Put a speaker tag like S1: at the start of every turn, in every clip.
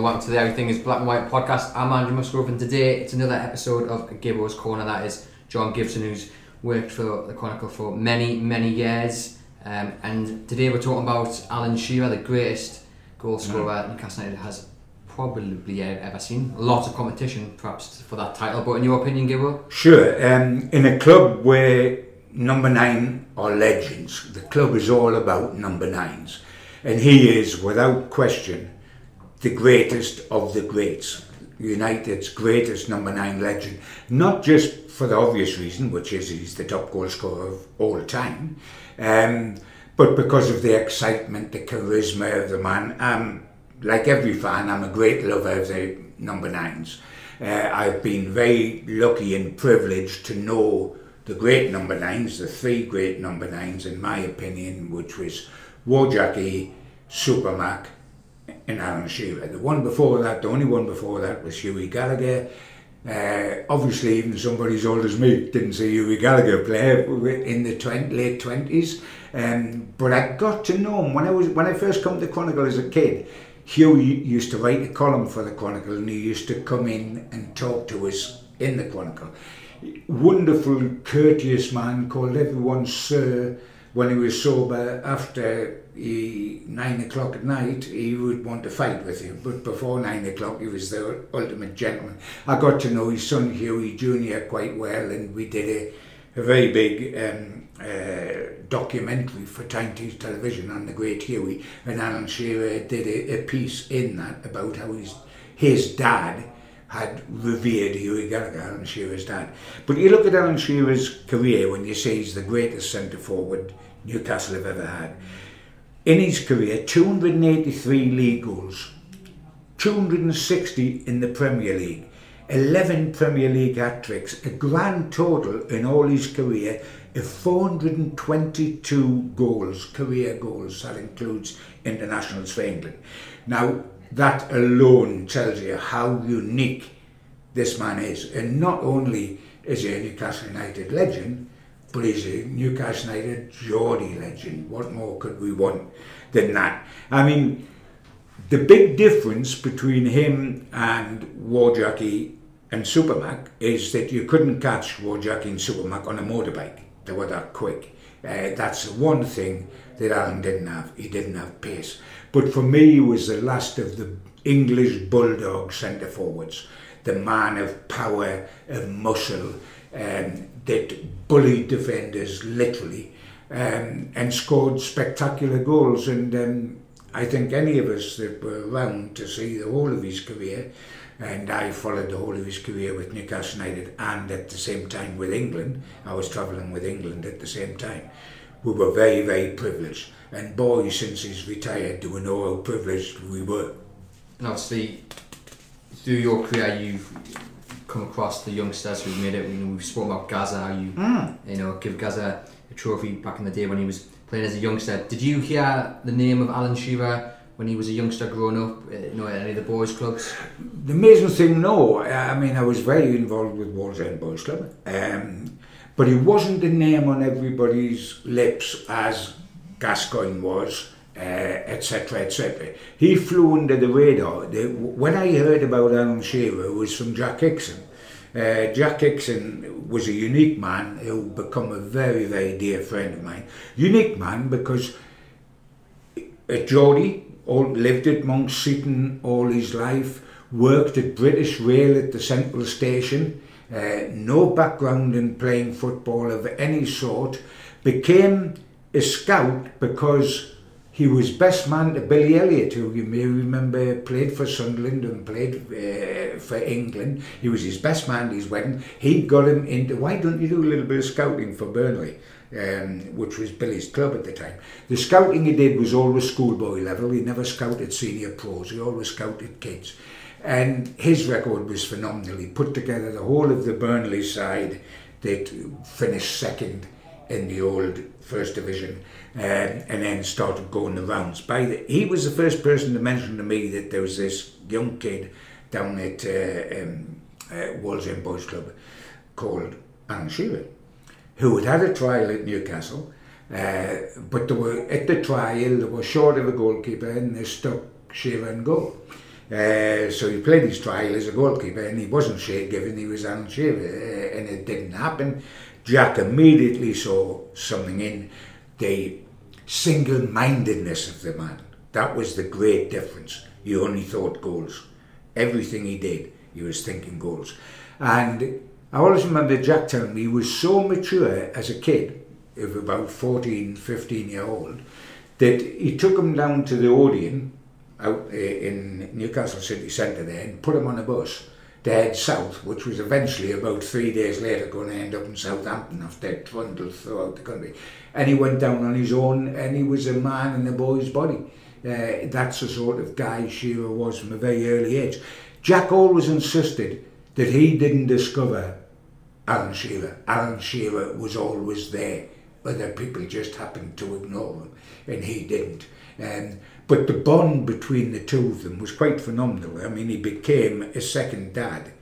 S1: Welcome to the Everything is Black and White podcast. I'm Andrew Musgrove, and today it's another episode of Gibbo's Corner. That is John Gibson, who's worked for the Chronicle for many, many years. Um, and today we're talking about Alan Shearer, the greatest goal scorer Newcastle United has probably ever seen. A lot of competition, perhaps, for that title. But in your opinion, Gibbo?
S2: Sure. Um, in a club where number nine are legends, the club is all about number nines. And he is, without question, the greatest of the greats. United's greatest number nine legend. Not just for the obvious reason, which is he's the top goal scorer of all time, um, but because of the excitement, the charisma of the man. Um, like every fan, I'm a great lover of the number nines. Uh, I've been very lucky and privileged to know the great number nines, the three great number nines, in my opinion, which was Wojciech, Supermac, and Alan Shearer. The one before that, the only one before that was Hughie Gallagher. Uh, obviously, even somebody as old as me didn't see Hughie Gallagher play in the 20, late twenties. Um, but I got to know him when I was when I first come to the Chronicle as a kid. Hughie used to write a column for the Chronicle, and he used to come in and talk to us in the Chronicle. Wonderful, courteous man, called everyone Sir when he was sober after he, nine o'clock at night, he would want to fight with you. But before nine o'clock, he was the ultimate gentleman. I got to know his son Hughie Jr. quite well, and we did a, a very big um, uh, documentary for Time Television on the great Hughie. And Alan Shearer did a, a piece in that about how his, his dad had revered Hughie Gallagher, Alan Shearer's dad. But you look at Alan Shearer's career when you say he's the greatest centre forward Newcastle have ever had. In his career, 283 league goals, 260 in the Premier League, 11 Premier League hat tricks, a grand total in all his career of 422 goals, career goals. That includes internationals for England. Now, that alone tells you how unique this man is. And not only is he a Newcastle United legend, but he's a Newcastle United Geordie legend. What more could we want than that? I mean, the big difference between him and Wojciech and Supermac is that you couldn't catch Wojciech and Supermac on a motorbike. They were that quick. Uh, that's one thing that Alan didn't have. He didn't have pace. But for me, he was the last of the English bulldog centre forwards, the man of power, of muscle, um, that bullied defenders literally um, and scored spectacular goals. And um, I think any of us that were around to see the whole of his career, and I followed the whole of his career with Newcastle United and at the same time with England, I was travelling with England at the same time. We were very, very privileged. And boy, since he's retired, do we know how privileged we were.
S1: And obviously, through your career, you've come across the youngsters who've made it. You know, we've spoken about Gazza, how you
S2: Mm.
S1: you know give Gazza a trophy back in the day when he was playing as a youngster. Did you hear the name of Alan Shearer when he was a youngster growing up? Uh, you know, at any of the boys' clubs?
S2: The amazing thing, no. I mean, I was very involved with Wallsend Boys Club, um, but he wasn't the name on everybody's lips as Gascoigne was, etc., uh, etc. Et he flew under the radar. The, when I heard about Alan Shearer, it was from Jack Hickson. Uh, Jack Hickson was a unique man who become a very, very dear friend of mine. Unique man because at Geordie, all, lived at Monkseaton all his life, worked at British Rail at the Central Station, uh, no background in playing football of any sort, became a scout because he was best man to Billy Elliot, who you may remember played for Sunderland and played uh, for England. He was his best man at his wedding. He got him into, why don't you do a little bit of scouting for Burnley? Um, which was Billy's club at the time. The scouting he did was always schoolboy level. He never scouted senior pros. He always scouted kids. And his record was phenomenal. He put together the whole of the Burnley side that finished second in the old First Division um, and then started going the rounds. By the, he was the first person to mention to me that there was this young kid down at uh, um, uh, Boys Club called Alan Shearer, who had had a trial at Newcastle, uh, but they were at the trial they were short of a goalkeeper and they stuck Shearer in goal. Uh, so he played his trial as a goalkeeper and he wasn't Shay Given, he was Alan Shearer uh, and it didn't happen. Jack immediately saw something in the single-mindedness of the man. That was the great difference. He only thought goals. Everything he did, he was thinking goals. And I always remember Jack telling me he was so mature as a kid, of about 14, 15 year old, that he took him down to the Odeon out eh, in Newcastle City Centre there and put him on a bus to head south, which was eventually about three days later going to end up in Southampton after they trundled throughout the country. And he went down on his own and he was a man in a boy's body. Uh, that's the sort of guy Shearer was from a very early age. Jack always insisted that he didn't discover Alan Shearer. Alan Shearer was always there, other people just happened to ignore him, and he didn't. Um, but the bond between the two of them was quite phenomenal. I mean, he became a second dad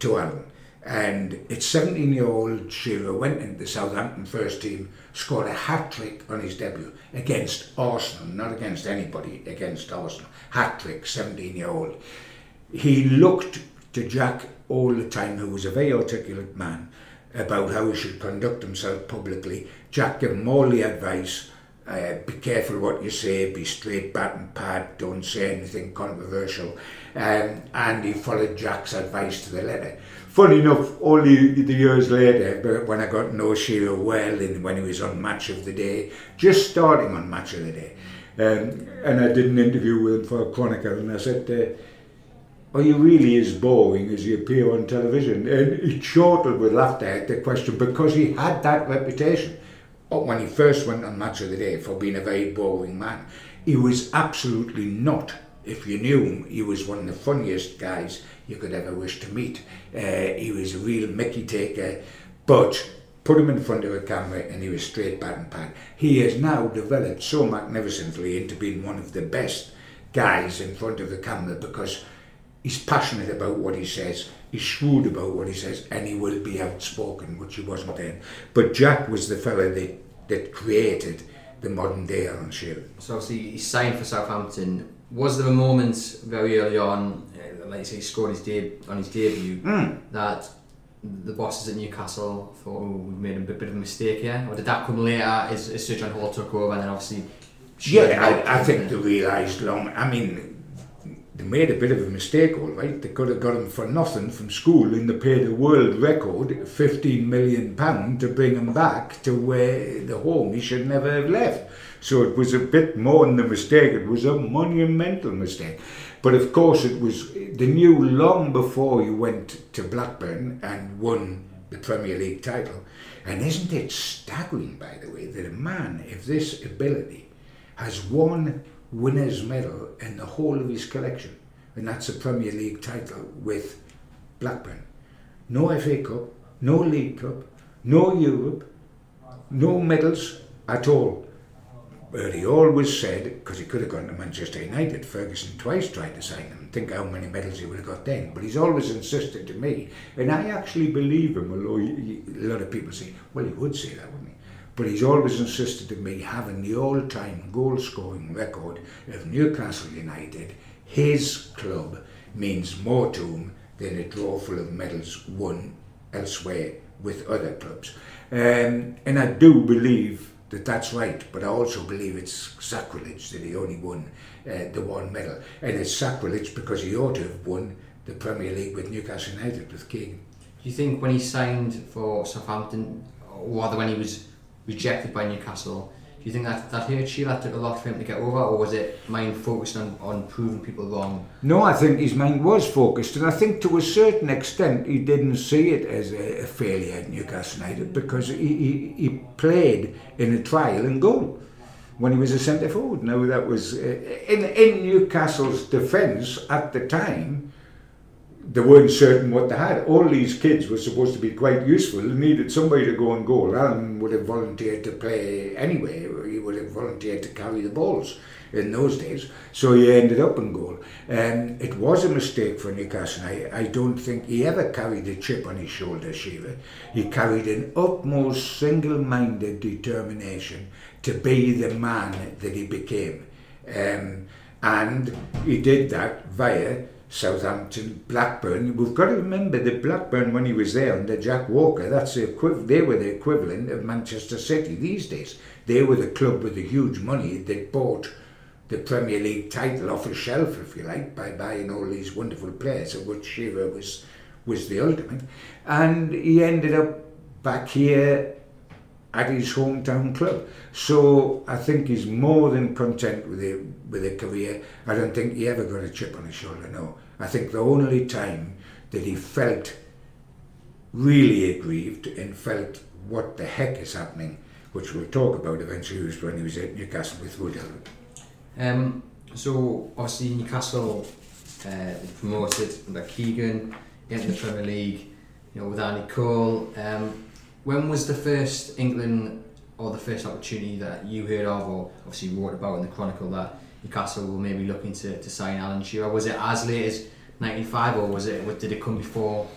S2: to Alan. And at 17 year old, Shearer went into the Southampton first team, scored a hat trick on his debut against Arsenal, not against anybody, against Arsenal. Hat trick, 17 year old. He looked to Jack all the time, who was a very articulate man, about how he should conduct himself publicly. Jack gave him all the advice uh, be careful what you say, be straight, bat and pad, don't say anything controversial. Um, and he followed Jack's advice to the letter. Funny enough, only the years later, when I got know Shearer well, and when he was on Match of the Day, just starting on Match of the Day, um, and I did an interview with him for Chronicle, and I said, uh, are you really as boring as you appear on television? And he chortled with laughter at the question because he had that reputation when he first went on Match of the Day for being a very boring man. He was absolutely not. If you knew him, he was one of the funniest guys you could ever wish to meet. Uh, he was a real Mickey taker, but put him in front of a camera and he was straight bat and pad. He has now developed so magnificently into being one of the best guys in front of the camera because he's passionate about what he says he's shrewd about what he says and he will be outspoken, which he wasn't then. But Jack was the fella that, that created the modern day Alan Shearer.
S1: So obviously he signed for Southampton. Was there a moment very early on, uh, like you say, he scored his deb- on his debut,
S2: mm.
S1: that the bosses at Newcastle thought, oh, we made a bit, bit of a mistake here? Or did that come later as, as Sir John Hall took over and then obviously...
S2: Yeah, I, I think they realised long... I mean, they made a bit of a mistake, all right. They could have got him for nothing from school and they paid a world record, 15 million pound, to bring him back to where the home he should never have left. So it was a bit more than a mistake, it was a monumental mistake. But of course, it was, they knew long before you went to Blackburn and won the Premier League title. And isn't it staggering, by the way, that a man of this ability has won winner's medal in the whole of his collection, and that's a Premier League title with Blackburn. No FA Cup, no League Cup, no Europe, no medals at all. But he always said, because he could have gone to Manchester United, Ferguson twice tried to sign him. Think how many medals he would have got then. But he's always insisted to me, and I actually believe him, although a lot of people say, well, he would say that, wouldn't he? But he's always insisted to me having the all-time goal-scoring record of Newcastle United. His club means more to him than a draw full of medals won elsewhere with other clubs. Um, and I do believe that that's right, but I also believe it's sacrilege that he only won uh, the one medal. And it's sacrilege because he ought to have won the Premier League with Newcastle United with Keegan.
S1: Do you think when he signed for Southampton, or rather when he was rejected by Newcastle, do you think that that hurt you? That took a lot for him to get over, or was it mind focused on, on proving people wrong?
S2: No, I think his mind was focused, and I think to a certain extent he didn't see it as a, a failure at Newcastle United because he, he, he played in a trial and goal when he was a centre forward. Now that was uh, in in Newcastle's defence at the time they weren't certain what they had. All these kids were supposed to be quite useful and needed somebody to go and goal. Alan would have volunteered to play anyway. He would have volunteered to carry the balls in those days. So he ended up in goal. And it was a mistake for Newcastle. I, I don't think he ever carried a chip on his shoulder. He carried an utmost single-minded determination to be the man that he became. Um, and he did that via Southampton, Blackburn. We've got to remember that Blackburn, when he was there under Jack Walker, that's the equiv- they were the equivalent of Manchester City these days. They were the club with the huge money that bought the Premier League title off a shelf, if you like, by buying all these wonderful players, of which Shearer was was the ultimate. And he ended up back here at his hometown club. So I think he's more than content with a with a career. I don't think he ever got a chip on his shoulder. No, I think the only time that he felt really aggrieved and felt what the heck is happening, which we'll talk about eventually, was when he was at Newcastle with Gullit.
S1: Um, so obviously Newcastle uh, promoted under Keegan into the Premier League, you know, with Andy Cole. Um, when was the first England or the first opportunity that you heard of, or obviously wrote about in the Chronicle that Newcastle were maybe looking to, to sign Alan Shearer? Was it as late as '95, or was it? Did it come before?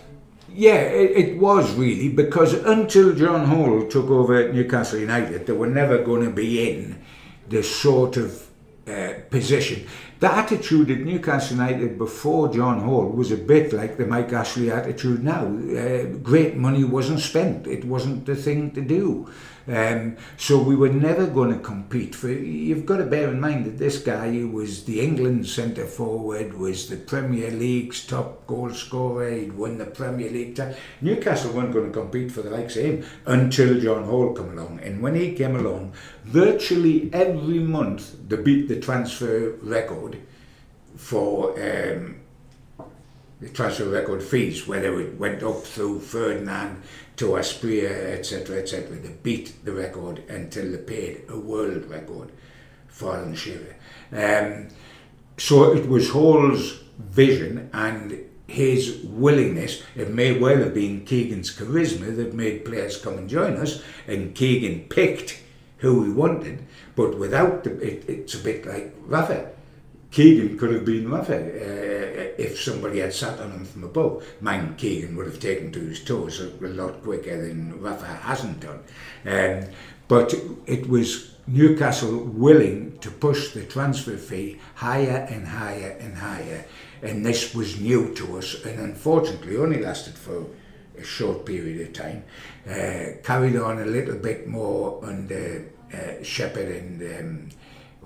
S2: Yeah, it, it was really because until John Hall took over at Newcastle United, they were never going to be in the sort of uh, position. The attitude at Newcastle United before John Hall was a bit like the Mike Ashley attitude now. Uh, great money wasn't spent; it wasn't the thing to do. Um, so we were never going to compete for. You've got to bear in mind that this guy who was the England centre forward was the Premier League's top goal scorer. He'd won the Premier League. T- Newcastle weren't going to compete for the likes of him until John Hall came along. And when he came along, virtually every month they beat the transfer record for. Um, the transfer record fees, whether it went up through Ferdinand to Asprilla, etc., etc. They beat the record until they paid a world record for Alan Shearer. Um, so it was Hall's vision and his willingness. It may well have been Keegan's charisma that made players come and join us, and Keegan picked who he wanted, but without the, it, it's a bit like Rafa. Keegan could have been Rafa uh, if somebody had sat on him from above. Mine Keegan would have taken to his toes a, lot quicker than Rafa hasn't done. Um, but it was Newcastle willing to push the transfer fee higher and higher and higher. And this was new to us and unfortunately only lasted for a short period of time. Uh, carried on a little bit more under uh, Shepherd and um,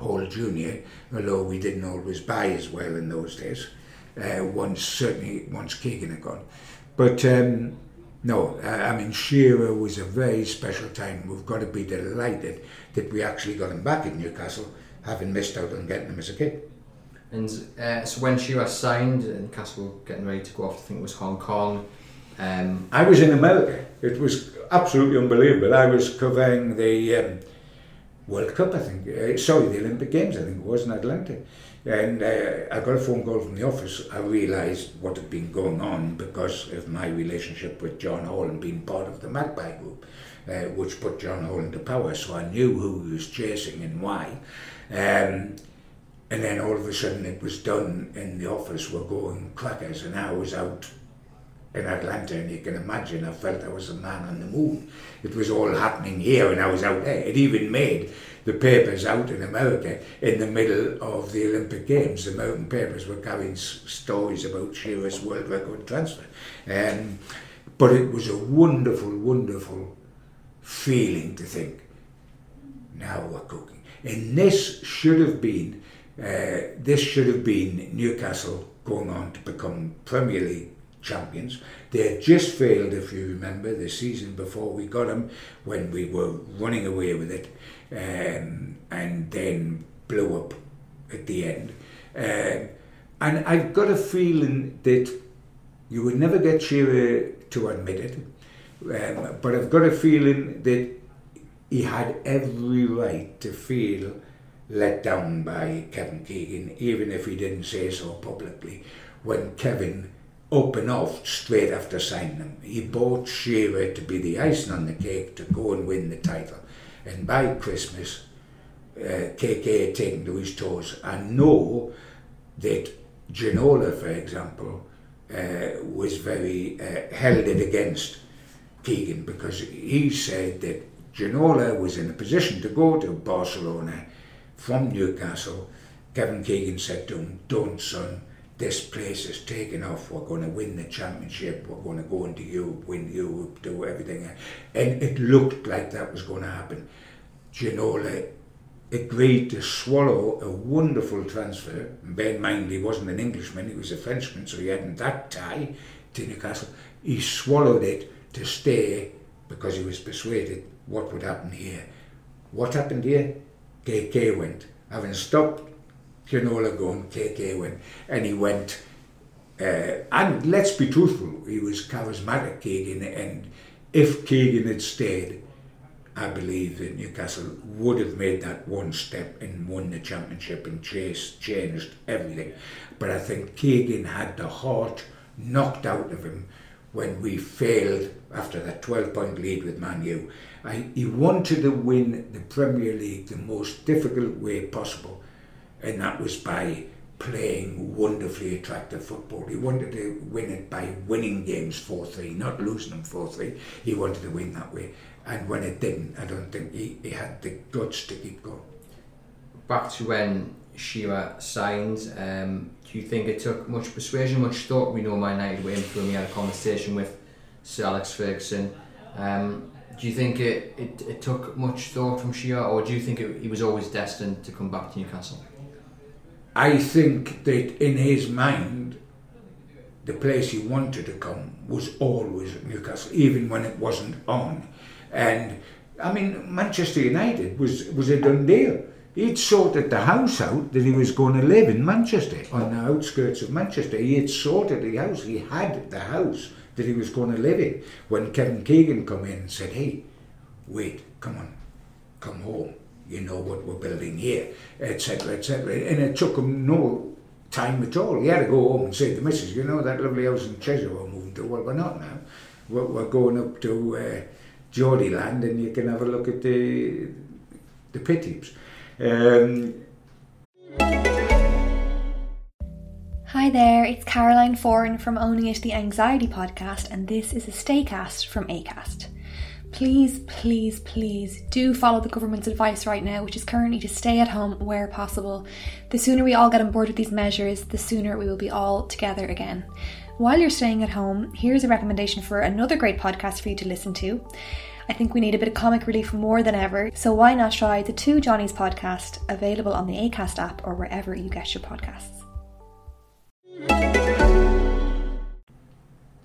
S2: Hall Junior, although we didn't always buy as well in those days. Uh, once certainly once Keegan had gone, but um, no, uh, I mean Shearer was a very special time. We've got to be delighted that we actually got him back in Newcastle, having missed out on getting him as a kid.
S1: And uh, so when Shearer signed, and Castle were getting ready to go off, I think it was Hong Kong. Um,
S2: I was in America. It was absolutely unbelievable. I was covering the um, World Cup, I think. Uh, sorry, the Olympic Games, I think it was in Atlanta. And uh, I got a phone call from the office. I realised what had been going on because of my relationship with John Hall and being part of the Magpie Group, uh, which put John Hall into power. So I knew who he was chasing and why. Um, and then all of a sudden it was done and the office were going crackers and I was out in Atlanta and you can imagine I felt I was a man on the moon. It was all happening here and I was out there. It even made the papers out in America in the middle of the Olympic Games. The American papers were carrying stories about Shearer's world record transfer. Um, but it was a wonderful, wonderful feeling to think, now we're cooking. And this should have been, uh, this should have been Newcastle going on to become Premier League champions. They had just failed, if you remember, the season before we got them, when we were running away with it, um, and then blew up at the end. Um, and I've got a feeling that you would never get Shearer to admit it, um, but I've got a feeling that he had every right to feel let down by Kevin Keegan, even if he didn't say so publicly. When Kevin and off straight after signing him, he bought Shearer to be the icing on the cake to go and win the title. And by Christmas, uh, KK had taken to his toes. I know that Ginola, for example, uh, was very uh, held it against Keegan because he said that Ginola was in a position to go to Barcelona from Newcastle. Kevin Keegan said to him, Don't, son, this place is taking off. We're going to win the championship. We're going to go into Europe, win Europe, do everything. And it looked like that was going to happen. Ginola agreed to swallow a wonderful transfer. And bear in mind, he wasn't an Englishman, he was a Frenchman, so he hadn't that tie to Newcastle. He swallowed it to stay because he was persuaded what would happen here. What happened here? KK went. Having stopped Ginola going, KK went. And he went, uh, and let's be truthful, he was charismatic, Keegan, and if Keegan had stayed, I believe that Newcastle would have made that one step and won the championship and chased, changed everything. But I think Keegan had the heart knocked out of him when we failed after that 12 point lead with Man U. I, he wanted to win the Premier League the most difficult way possible, and that was by playing wonderfully attractive football. He wanted to win it by winning games 4 3, not losing them 4 3. He wanted to win that way. And when it didn't, I don't think he, he had the guts to keep going.
S1: Back to when Shearer signed, um, do you think it took much persuasion, much thought? We know Man United were in for him. He had a conversation with Sir Alex Ferguson. Um, do you think it, it, it took much thought from Shearer, or do you think it, he was always destined to come back to Newcastle?
S2: I think that in his mind, the place he wanted to come was always Newcastle, even when it wasn't on. And I mean, Manchester United was was a done deal. He'd sorted the house out that he was going to live in Manchester, on the outskirts of Manchester. He had sorted the house. He had the house that he was going to live in. When Kevin Keegan come in and said, "Hey, wait, come on, come home. You know what we're building here, etc., etc." And it took him no time at all. He had to go home and say to the missus, "You know that lovely house in Cheshire we're moving to? Well, we're not now. We're, we're going up to." Uh, Geordie land and you can have a look at the the pit heaps. Um,
S3: Hi there, it's Caroline Foran from Owning It the Anxiety Podcast, and this is a Staycast from ACAST. Please, please, please do follow the government's advice right now, which is currently to stay at home where possible. The sooner we all get on board with these measures, the sooner we will be all together again. While you're staying at home, here's a recommendation for another great podcast for you to listen to. I think we need a bit of comic relief more than ever, so why not try the Two Johnnies podcast, available on the ACAST app or wherever you get your podcasts.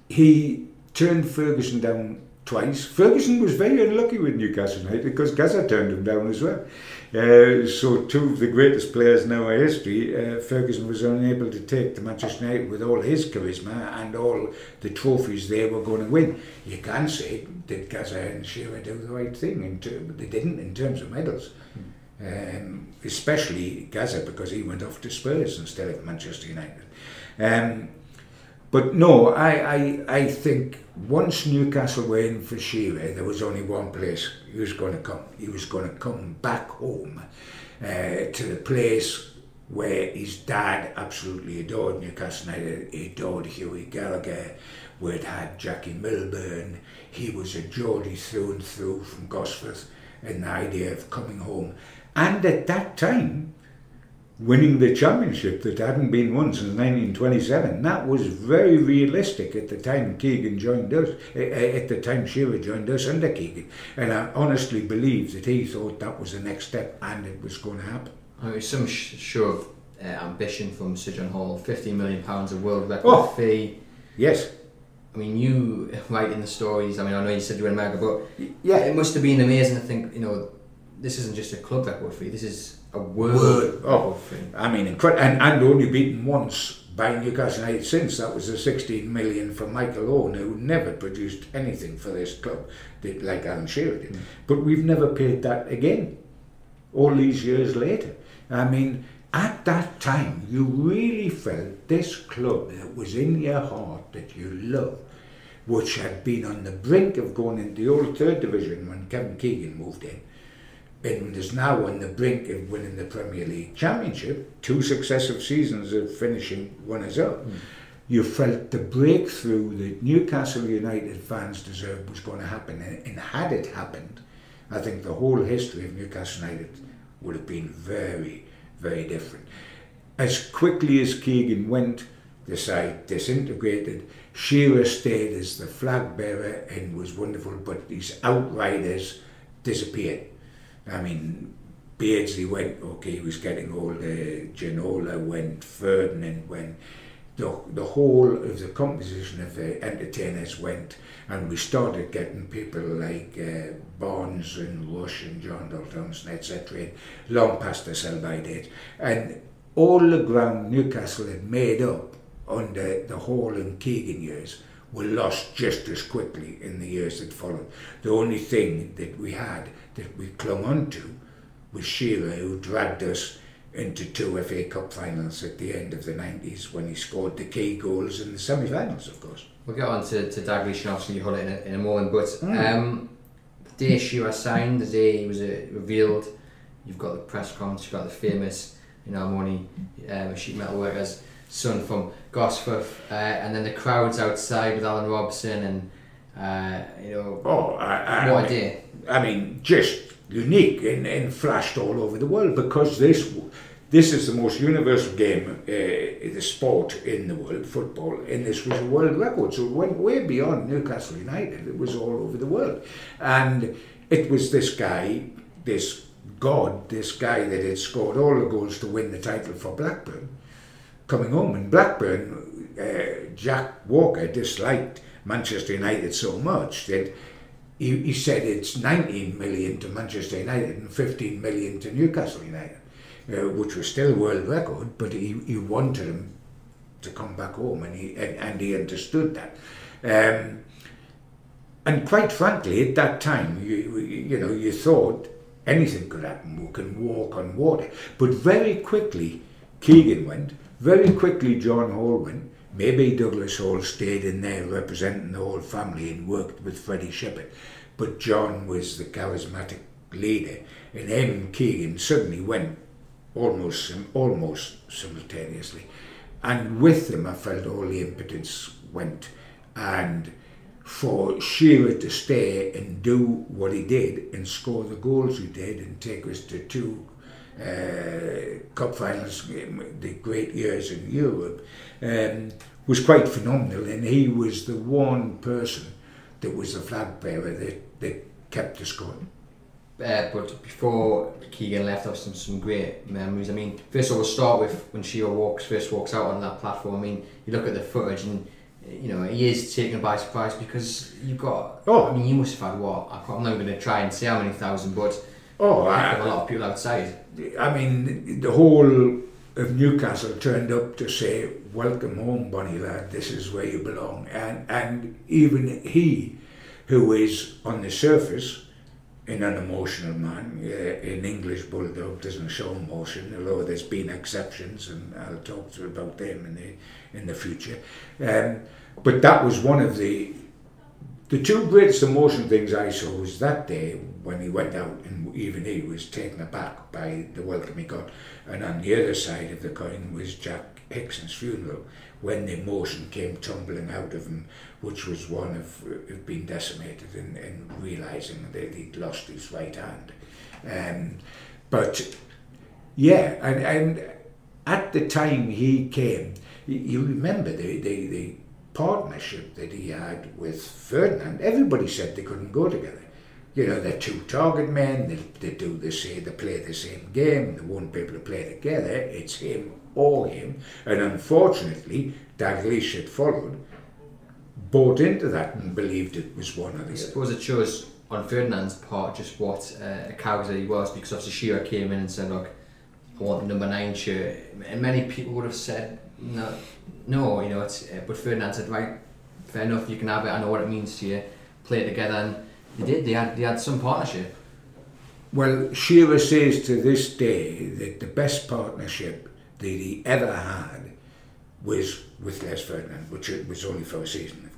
S2: he turned Ferguson down twice. Ferguson was very unlucky with Newcastle United because Gazza turned him down as well. Uh, so two of the greatest players in our history, uh, Ferguson was unable to take to Manchester United with all his charisma and all the trophies they were going to win. You can say, did Gazza and Shearer do the right thing? In ter- they didn't in terms of medals. um, especially Gazza because he went off to Spurs instead of Manchester United. Um, but no, I, I, I think once Newcastle were in for Shearer, there was only one place he was going to come. He was going to come back home uh, to the place where his dad absolutely adored Newcastle United, he adored Hughie Gallagher, it had Jackie Milburn. He was a Geordie through and through from Gosforth, and the idea of coming home. And at that time, winning the championship that hadn't been won since 1927. That was very realistic at the time Keegan joined us, at the time Shearer joined us under Keegan. And I honestly believe that he thought that was the next step and it was going to happen.
S1: I mean, some show of uh, ambition from Sir John Hall, £15 million a world record
S2: Oh.
S1: fee.
S2: Yes.
S1: I mean, you writing the stories, I mean, I know you said you were in America, but
S2: Yeah.
S1: it must have been amazing to think, you know, this isn't just a club record fee, this is a world
S2: Word. Oh,
S1: fee.
S2: I mean, incredible. And, and only beaten once by Newcastle United since. That was the 16 million for Michael Owen, who never produced anything for this club did, like Alan Shearer did. Mm. But we've never paid that again, all these years later. I mean, at that time, you really felt this club that was in your heart that you love, which had been on the brink of going into the old third division when Kevin Keegan moved in and is now on the brink of winning the Premier League Championship, two successive seasons of finishing runners up. Hmm. You felt the breakthrough that Newcastle United fans deserved was going to happen, and, and had it happened, I think the whole history of Newcastle United would have been very, very different. As quickly as Keegan went, the side disintegrated. Shearer stayed as the flag bearer and was wonderful, but these outriders disappeared. I mean, Beardsley went, okay, he was getting older, Ginola went, Ferdinand went, the, the whole of the composition of the entertainers went, and we started getting people like uh, Barnes and Rush and John Dalton, etc., long past the sell-by date. And all the ground Newcastle had made up under the Hall and Keegan years were lost just as quickly in the years that followed. The only thing that we had that we clung on to was Shearer, who dragged us into two FA Cup finals at the end of the 90s when he scored the key goals in the semi finals, of course.
S1: We'll get on to, to Dagley Shinowski Hull in a, in a moment, but
S2: Hmm.
S1: um, the day Shearer signed, the day he was uh, revealed, you've got the press conference, you've got the famous, you know, Harmony um, sheet metal workers, son from Gosforth, uh, and then the crowds outside with Alan Robson and, uh, you know,
S2: Oh, I, I,
S1: what
S2: I
S1: a day.
S2: I mean, just unique and, and flashed all over the world because this this is the most universal game, uh, the sport in the world, football, and this was a world record. So it went way beyond Newcastle United. It was all over the world, and it was this guy, this god, this guy that had scored all the goals to win the title for Blackburn, coming home. And Blackburn, uh, Jack Walker disliked Manchester United so much that he, he said it's 19 million to Manchester United and 15 million to Newcastle United, uh, which was still a world record, but he, he wanted him to come back home and he, and, and he understood that. Um, and quite frankly, at that time, you, you know, you thought anything could happen. We can walk on water. But very quickly, Keegan went. Very quickly, John Hall went. Maybe Douglas Hall stayed in there representing the whole family and worked with Freddie Shepherd. But John was the charismatic leader, and M. Keegan, suddenly went almost almost simultaneously. And with them, I felt all the impotence went. And for Shearer to stay and do what he did and score the goals he did and take us to two uh, cup finals, the great years in Europe, um, was quite phenomenal. And he was the one person that was the flag bearer that, that kept us going.
S1: Uh, but before Keegan left, I some some great memories. I mean, first of all, we'll start with when Shearer walks first walks out on that platform. I mean, you look at the footage and you know he is taken by surprise because you've got.
S2: Oh.
S1: I mean, you must have had what? I'm not going to try and say how many thousand, but
S2: Oh,
S1: you
S2: I,
S1: have a lot of people outside.
S2: I mean, the whole of Newcastle turned up to say, "Welcome home, Bonnie lad. This is where you belong." And and even he, who is on the surface an unemotional man. Uh, an English bulldog doesn't show emotion, although there's been exceptions, and I'll talk to about them in the in the future. Um, but that was one of the the two greatest emotional things I saw was that day when he went out, and even he was taken aback by the welcome he got. And on the other side of the coin was Jack Hickson's funeral, when the emotion came tumbling out of him, which was one of, of being decimated and, and realising that he'd lost his right hand. Um, but yeah, and, and at the time he came, you remember the, the, the partnership that he had with Ferdinand. Everybody said they couldn't go together. You know, they're two target men, they, they do the same, they play the same game, they won't be able to play together. It's him or him. And unfortunately, Dalglish had followed, bought into that and believed it was one of the
S1: I suppose it shows on Ferdinand's part just what uh, a character he was because obviously Shearer came in and said, look, I want the number nine shirt. And many people would have said, no, no you know, it's, uh, but Ferdinand said, right, fair enough, you can have it, I know what it means to you, play it together. And they did, they had, they had some partnership.
S2: Well, Shearer says to this day that the best partnership that he ever had was with Les Ferdinand, which was only for a season,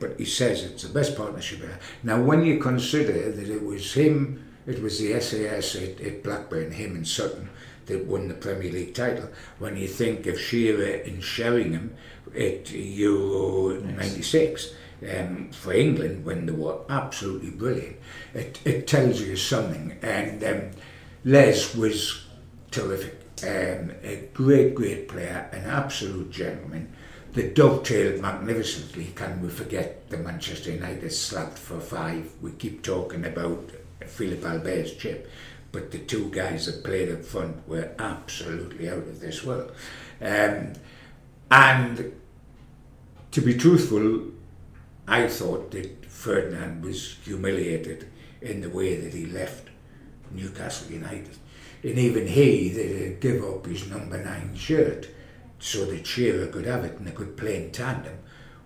S2: but he says it's the best partnership ever. Now, when you consider that it was him, it was the SAS at, at Blackburn, him and Sutton, that won the Premier League title. When you think of Shearer and Sheringham at Euro '96 um, for England, when they were absolutely brilliant, it, it tells you something. And um, Les was terrific. Um, a great, great player, an absolute gentleman that dovetailed magnificently. Can we forget the Manchester United slapped for five? We keep talking about Philippe Albert's chip but the two guys that played up front were absolutely out of this world. Um, and to be truthful, I thought that Ferdinand was humiliated in the way that he left Newcastle United. And even he, that give up his number nine shirt so that Shearer could have it and they could play in tandem,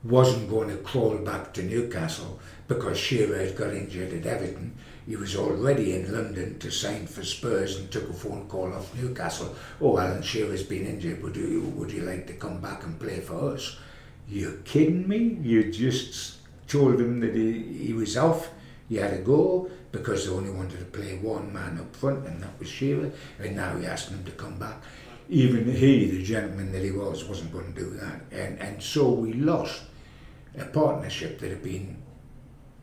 S2: wasn't going to crawl back to Newcastle because Shearer had got injured at Everton he was already in London to sign for Spurs and took a phone call off Newcastle. Oh, Alan Shearer's been injured. Would you would you like to come back and play for us? You're kidding me? You just told him that he, he was off. He had to go because they only wanted to play one man up front, and that was Shearer. And now he asked him to come back. Even he, the gentleman that he was, wasn't going to do that. And and so we lost a partnership that had been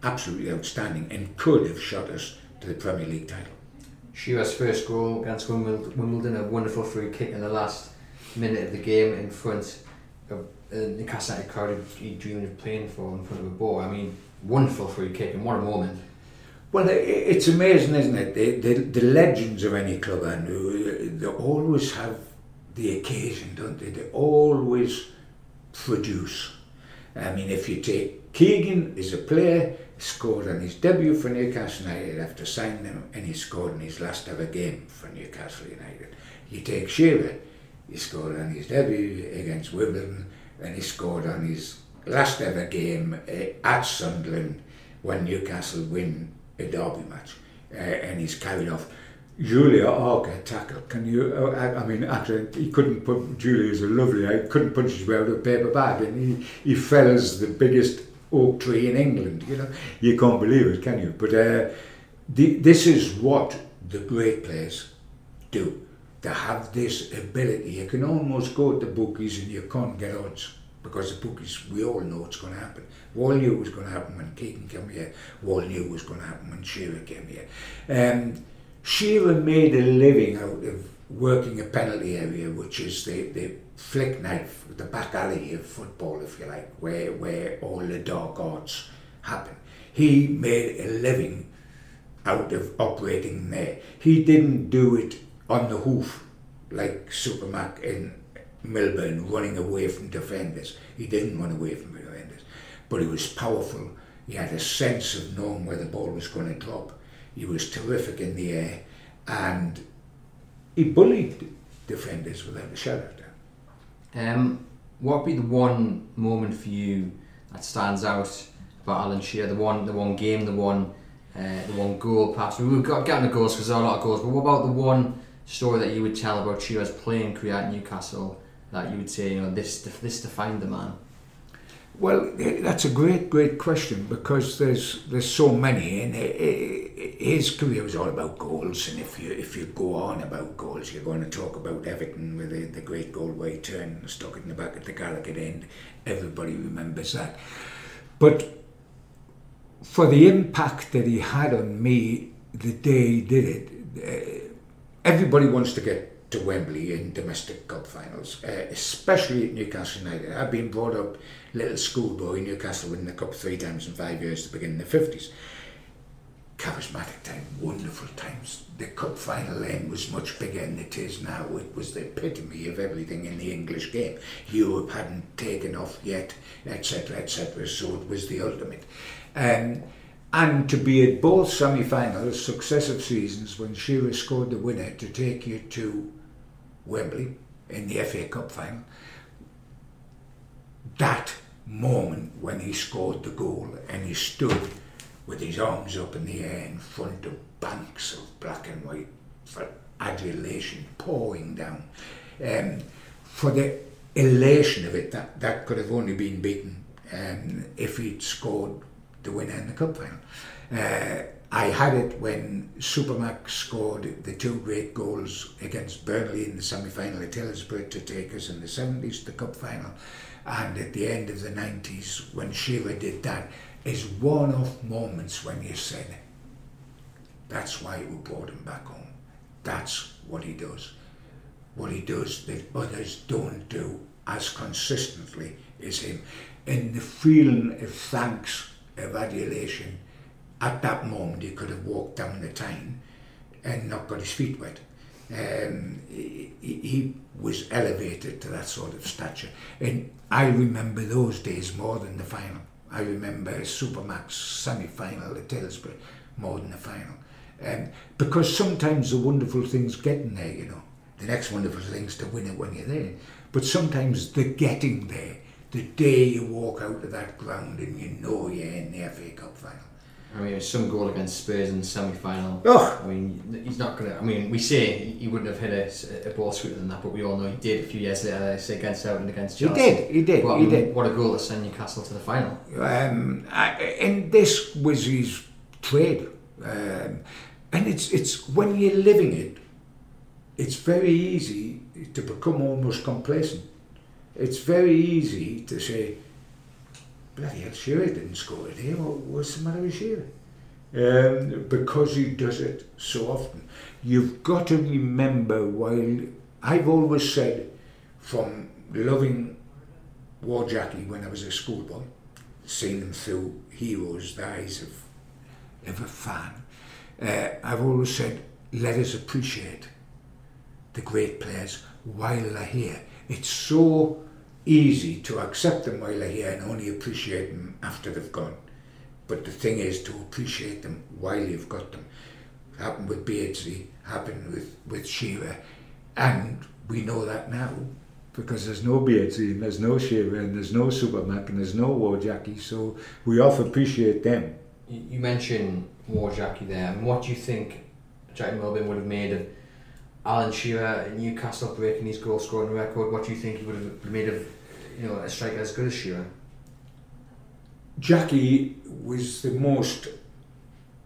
S2: absolutely outstanding and could have shot us to the Premier League title.
S1: Shearer's first goal against Wimbledon, a wonderful free kick in the last minute of the game in front of uh, the Newcastle crowd he dreamed of playing for in front of a ball. I mean, wonderful free kick and what a moment.
S2: Well, it's amazing, isn't it? The, the, the legends of any club, and they always have the occasion, don't they? They always produce. I mean, if you take Keegan as a player, scored on his debut for Newcastle United after signing him, and he scored in his last ever game for Newcastle United. You take Shearer, he scored on his debut against Wimbledon, and he scored on his last ever game uh, at Sunderland when Newcastle win a derby match, uh, and he's carried off. Julio Arca tackle. Can you? Uh, I, I, mean, actually, he couldn't put. Julio's a lovely. I couldn't punch his way out of a paper bag, and he, he fell as the biggest oak tree in England. You know, you can't believe it, can you? But uh, the, this is what the great players do. They have this ability. You can almost go to the bookies and you can't get odds because the bookies, we all know what's going to happen. We all knew it was going to happen when Keegan came here. We all knew it was going to happen when Shearer came here. Um, Shearer made a living out of working a penalty area, which is the, the flick knife, the back alley of football, if you like, where, where all the dark arts happen. He made a living out of operating there. He didn't do it on the hoof like Supermac in Melbourne, running away from defenders. He didn't run away from defenders, but he was powerful. He had a sense of knowing where the ball was going to drop. He was terrific in the air, and he bullied defenders without a shadow.
S1: Um, what would be the one moment for you that stands out about Alan Shearer? The one, the one game, the one uh, the one goal perhaps. We've got getting the goals because there are a lot of goals, but what about the one story that you would tell about Shearer's playing career at Newcastle that you would say, you know, this this defined the man?
S2: Well, that's a great, great question because there's there's so many, and his career was all about goals. And if you if you go on about goals, you're going to talk about Everton with the, the great goal where he turned, stuck it in the back at the Gallowgate end. Everybody remembers that. But for the impact that he had on me the day he did it, uh, everybody wants to get to Wembley in domestic cup finals, uh, especially at Newcastle United. I've been brought up little schoolboy in Newcastle winning the cup three times in five years to begin in the 50s. Charismatic time, wonderful times. The cup final then was much bigger than it is now. It was the epitome of everything in the English game. Europe hadn't taken off yet, etc., etc. So it was the ultimate. Um, and to be at both semi-finals, successive seasons, when Shearer scored the winner to take you to Wembley in the FA Cup final, that moment when he scored the goal and he stood with his arms up in the air in front of banks of black and white for adulation pouring down. Um, for the elation of it, that, that could have only been beaten um, if he'd scored the winner in the cup final. Uh, I had it when Supermac scored the two great goals against Burnley in the semi-final at Hillsborough to take us in the 70s, to the cup final, and at the end of the 90s when Shearer did that, is one-off moments when you said, that's why we brought him back home. That's what he does. What he does that others don't do as consistently as him. And the feeling of thanks, of adulation, at that moment he could have walked down the Tyne and not got his feet wet. Um, he, he was elevated to that sort of stature. And I remember those days more than the final. I remember Supermac's semi-final at Hillsborough more than the final. Um, because sometimes the wonderful things getting there, you know. The next wonderful thing's to win it when you're there. But sometimes the getting there, the day you walk out of that ground and you know you're in the FA Cup final,
S1: I mean, some goal against Spurs in the semi-final.
S2: Oh.
S1: I mean, he's not gonna. I mean, we say he wouldn't have hit a, a ball sweeter than that, but we all know he did a few years later. Say against Everton, against Chelsea.
S2: He did. He did.
S1: But,
S2: he
S1: um,
S2: did.
S1: What a goal to send Newcastle to the final.
S2: Um, I, and this was his trade. Um, and it's it's when you're living it, it's very easy to become almost complacent. It's very easy to say, bloody hell, Shearer didn't score today. What, what's the matter with Shearer? Um, because he does it so often. You've got to remember, while I've always said, from loving Wor Jackie when I was a schoolboy, seeing him through heroes, the eyes of, of a fan, uh, I've always said, let us appreciate the great players while they're here. It's so easy to accept them while they're here and only appreciate them after they've gone. But the thing is to appreciate them while you've got them. Happened with Beardsley, happened with, with Shearer, and we know that now because there's no Beardsley and there's no Shearer and there's no Supermac and there's no Wor Jackie, so we often appreciate them.
S1: You, mentioned Wor Jackie there, and what do you think Jackie Milburn would have made of Alan Shearer in Newcastle breaking his goal scoring record? What do you think he would have made of you know a striker as good as Shearer?
S2: Jackie was the most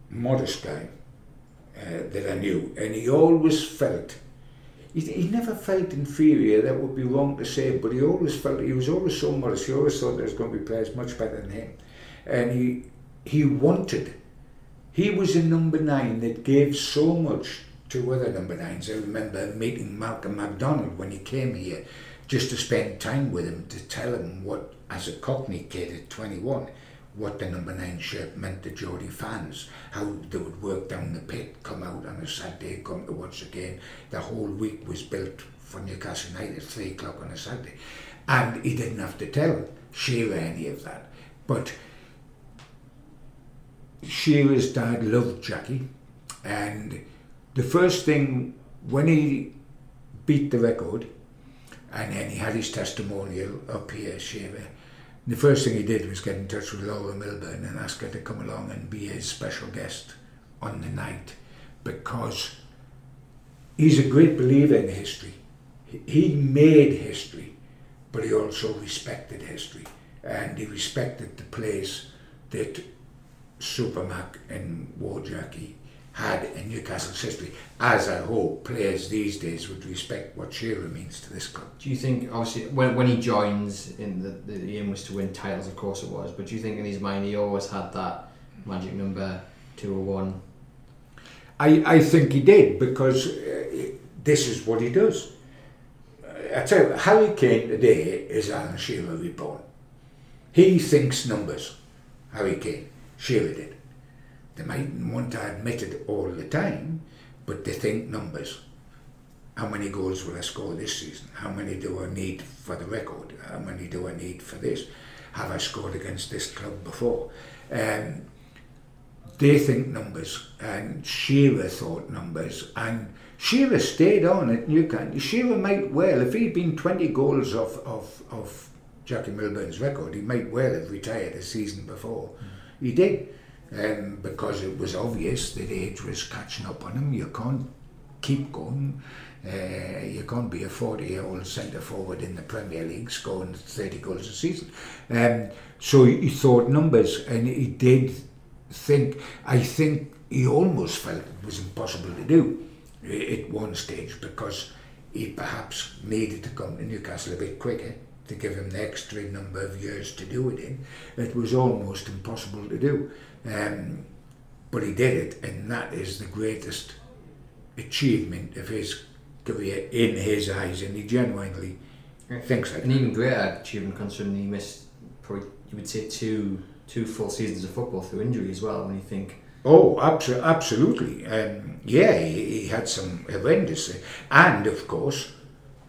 S2: modest guy uh, that I knew, and he always felt. He, he never felt inferior. That would be wrong to say, but he always felt he was always so modest. He always thought there was going to be players much better than him, and he he wanted. He was a number nine that gave so much to other number nines. I remember meeting Malcolm MacDonald when he came here, just to spend time with him to tell him what, as a Cockney kid at 21, what the number nine shirt meant to Geordie fans, how they would work down the pit, come out on a Saturday, come to watch the game. The whole week was built for Newcastle United at three o'clock on a Saturday. And he didn't have to tell Shearer any of that. But Shearer's dad loved Jackie, and the first thing when he beat the record, and then he had his testimonial up here, The first thing he did was get in touch with Laura Milburn and ask her to come along and be his special guest on the night because he's a great believer in history. He made history, but he also respected history and he respected the place that Supermac and Jackie had in Newcastle's history, as I hope players these days would respect what Shearer means to this club.
S1: Do you think, obviously, when, when he joins, in the, the aim was to win titles, of course it was, but do you think in his mind he always had that magic number 201?
S2: I, I think he did because uh, this is what he does. I tell you, Harry Kane today is Alan Shearer reborn. He thinks numbers, Harry Kane. Shearer did. They mightn't want to admit it all the time, but they think numbers. How many goals will I score this season? How many do I need for the record? How many do I need for this? Have I scored against this club before? Um, they think numbers, and Shearer thought numbers, and Shearer stayed on at Newcastle. Shearer might well, if he'd been 20 goals off, of of Jackie Milburn's record, he might well have retired a season before. Mm. He did um, because it was obvious that age was catching up on him. You can't keep going. Uh, you can't be a 40 year old centre forward in the Premier League scoring 30 goals a season. Um, so he thought numbers and he did think, I think he almost felt it was impossible to do at one stage because he perhaps needed to come to Newcastle a bit quicker to give him the extra number of years to do it in. It was almost impossible to do. Um, but he did it, and that is the greatest achievement of his career in his eyes, and he genuinely thinks like
S1: An even greater achievement considering he missed, probably, you would say, two two full seasons of football through injury as well, when you think.
S2: Oh, abso- absolutely. Um, yeah, he, he had some horrendous, and of course,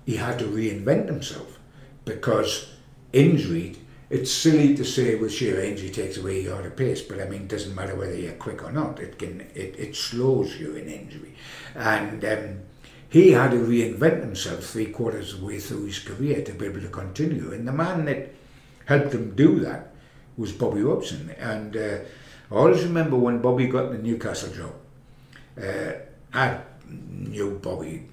S2: he had to reinvent himself because injury it's silly to say with sheer injury takes away your pace, but I mean, it doesn't matter whether you're quick or not. It can it, it slows you in injury, and um, he had to reinvent himself three quarters of the way through his career to be able to continue. And the man that helped him do that was Bobby Robson. And uh, I always remember when Bobby got the Newcastle job. Uh, I knew Bobby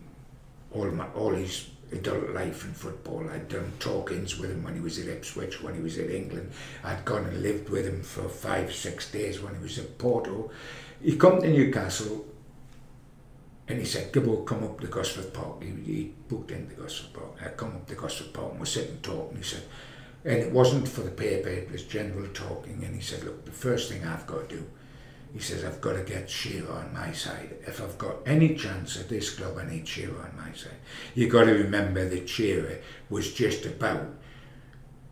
S2: all my all his adult life in football. I'd done talk-ins with him when he was at Ipswich, when he was at England. I'd gone and lived with him for five, six days when he was at Porto. He come to Newcastle and he said, Gibbo, come up to Gosforth Park. He, he booked into Gosforth Park. I come up to Gosforth Park and we're sitting talking. He said, and it wasn't for the paper, it was general talking. And he said, look, the first thing I've got to do he says, I've got to get Shearer on my side. If I've got any chance at this club, I need Shearer on my side. You've got to remember that Shearer was just about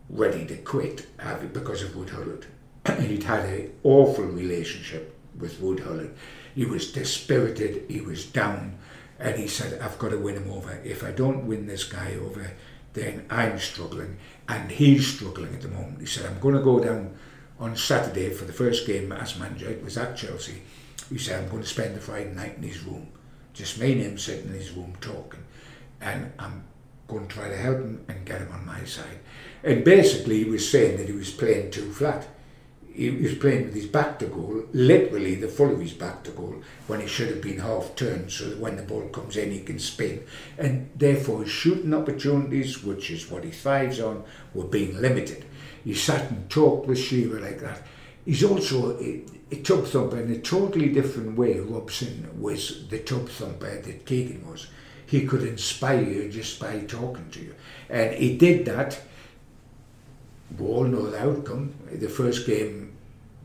S2: ready to quit because of Wood. He'd had an awful relationship with Wood. He was dispirited, he was down, and he said, I've got to win him over. If I don't win this guy over, then I'm struggling, and he's struggling at the moment. He said, I'm going to go down on Saturday for the first game as manager, it was at Chelsea. He said, I'm going to spend the Friday night in his room. Just me and him sitting in his room talking. And I'm going to try to help him and get him on my side. And basically, he was saying that he was playing too flat. He was playing with his back to goal, literally the full of his back to goal, when he should have been half turned so that when the ball comes in, he can spin. And therefore, his shooting opportunities, which is what he thrives on, were being limited he sat and talked with Shearer like that. He's also a, a tub thumper in a totally different way. Robson was the tub thumper that Keegan was. He could inspire you just by talking to you. And he did that. We all know the outcome. The first game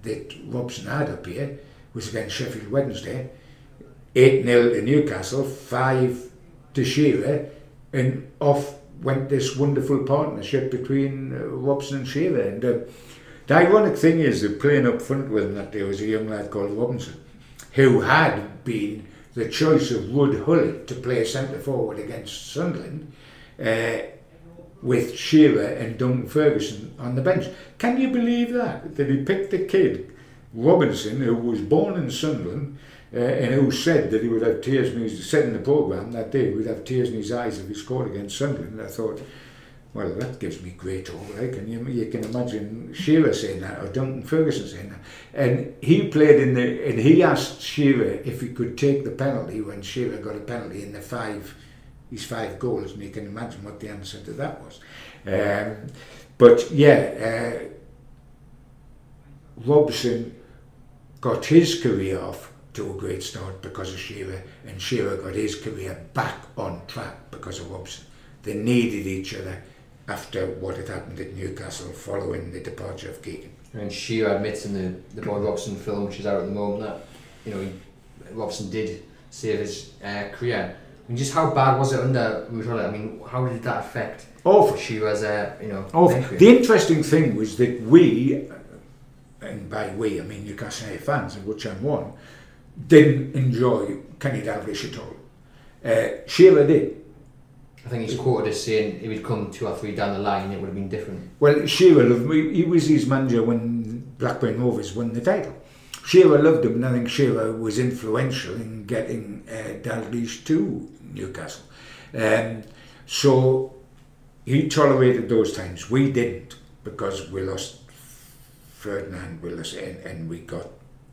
S2: that Robson had up here was against Sheffield Wednesday. 8 0 to Newcastle, 5 to Shearer, and off went this wonderful partnership between uh, Robson and Shearer. And uh, the ironic thing is that playing up front with him that day was a young lad called Robinson, who had been the choice of Ruud Gullit to play centre forward against Sunderland. Uh, with Shearer and Duncan Ferguson on the bench. Can you believe that? That he picked the kid, Robinson, who was born in Sunderland, uh, and who said that he would have tears in his said in the programme that day he would have tears in his eyes if he scored against Sunderland. I thought Well, that gives me great hope. Like, and you, you can imagine Shearer saying that or Duncan Ferguson saying that. And he played in the, and he asked Shearer if he could take the penalty when Shearer got a penalty in the five, his five goals, and you can imagine what the answer to that was. Um, but yeah, uh, Robson got his career off to a great start because of Shearer, and Shearer got his career back on track because of Robson. They needed each other after what had happened at Newcastle following the departure of Keegan.
S1: And Shearer admits in the, the Bobby Robson film, which is out at the moment, that you know he, Robson did save his uh, career. I mean, just how bad was it under Ruud I mean, how did that affect
S2: Awful.
S1: Shearer's, uh, you know,
S2: Awful. The interesting thing was that we, and by we I mean Newcastle United fans, of which I'm one, didn't enjoy Kenny Dalglish at all. Uh, Shearer did.
S1: I think he's quoted as saying if he'd come two or three down the line, it would have been different.
S2: Well, Shearer loved me. He was his manager when Blackburn Rovers won the title. Shearer loved him, and I think Shearer was influential in getting uh, Dalglish to Newcastle. Um, so he tolerated those times. We didn't because we lost Ferdinand, we lost, and, and we got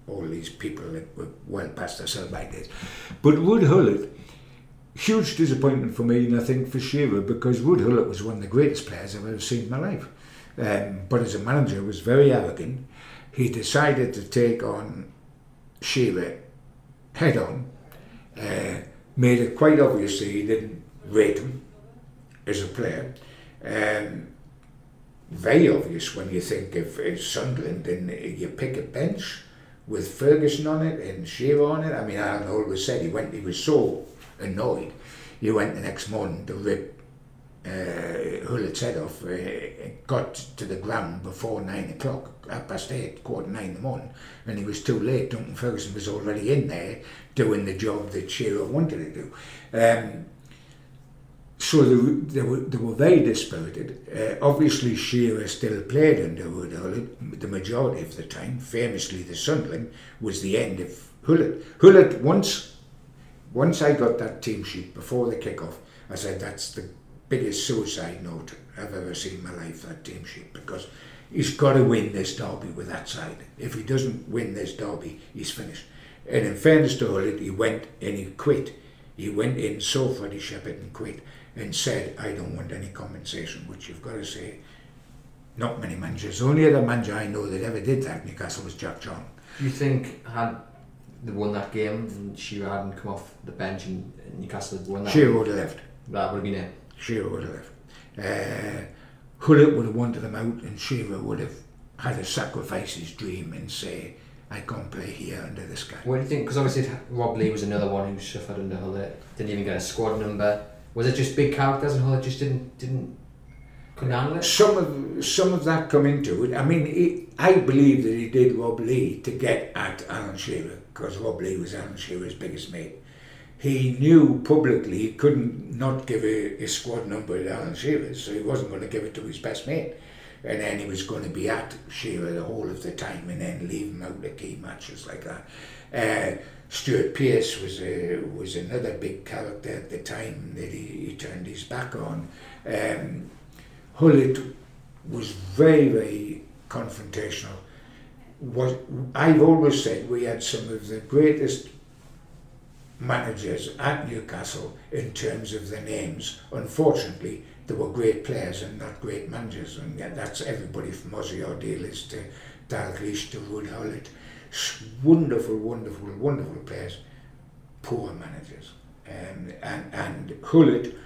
S2: all these people that were well past their sell-by days. But Ruud Gullit, huge disappointment for me, and I think for Shearer, because Ruud Gullit was one of the greatest players I've ever seen in my life. Um, but as a manager, was very arrogant. He decided to take on Shearer head on. Uh, made it quite obvious that he didn't rate him as a player. Um, very obvious when you think of uh, Sunderland and you pick a bench with Ferguson on it and Shearer on it. I mean, Alan always said he went. He was so annoyed. He went the next morning to rip uh, Gullit's head off. Uh, got to the ground before nine o'clock, half past eight, quarter nine in the morning, and he was too late. Duncan Ferguson was already in there doing the job that Shearer wanted to do. Um, so they, they, were, they were very dispirited. Uh, obviously, Shearer still played under Ruud Gullit the majority of the time. Famously, the Sunderland was the end of Gullit. Gullit, once, once I got that team sheet before the kick-off, I said, that's the biggest suicide note I've ever seen in my life, that team sheet, because he's got to win this derby with that side. If he doesn't win this derby, he's finished. And in fairness to Gullit, he went and he quit. He went in, saw Freddie Shepherd and quit and said, I don't want any compensation, which you've got to say, not many managers. The only other manager I know that ever did that in Newcastle was Jack John.
S1: Do you think had they won that game and Shearer hadn't come off the bench and Newcastle had won that,
S2: Shearer would have left.
S1: that would have been it?
S2: Shearer would have left. Uh, Gullit would have wanted them out and Shearer would have had to sacrifice his dream and say, I can't play here under this guy.
S1: What do you think? Because obviously Rob Lee was another one who suffered under Gullit. Didn't even get a squad number. Was it just big characters and Gullit just didn't didn't couldn't handle it?
S2: Some of some of that come into it. I mean, he, I believe that he did Rob Lee to get at Alan Shearer because Rob Lee was Alan Shearer's biggest mate. He knew publicly he couldn't not give a, a squad number to Alan Shearer, so he wasn't going to give it to his best mate. And then he was going to be at Shearer the whole of the time and then leave him out of key matches like that. Uh, Stuart Pearce was a, was another big character at the time that he, he turned his back on. Um, Gullit was very, very confrontational. Was I've always said we had some of the greatest managers at Newcastle in terms of the names. Unfortunately, there were great players and not great managers, and that's everybody from Ossie Ardiles to Dalglish to Ruud Gullit. Wonderful, wonderful, wonderful players, poor managers. Um, and, and Gullit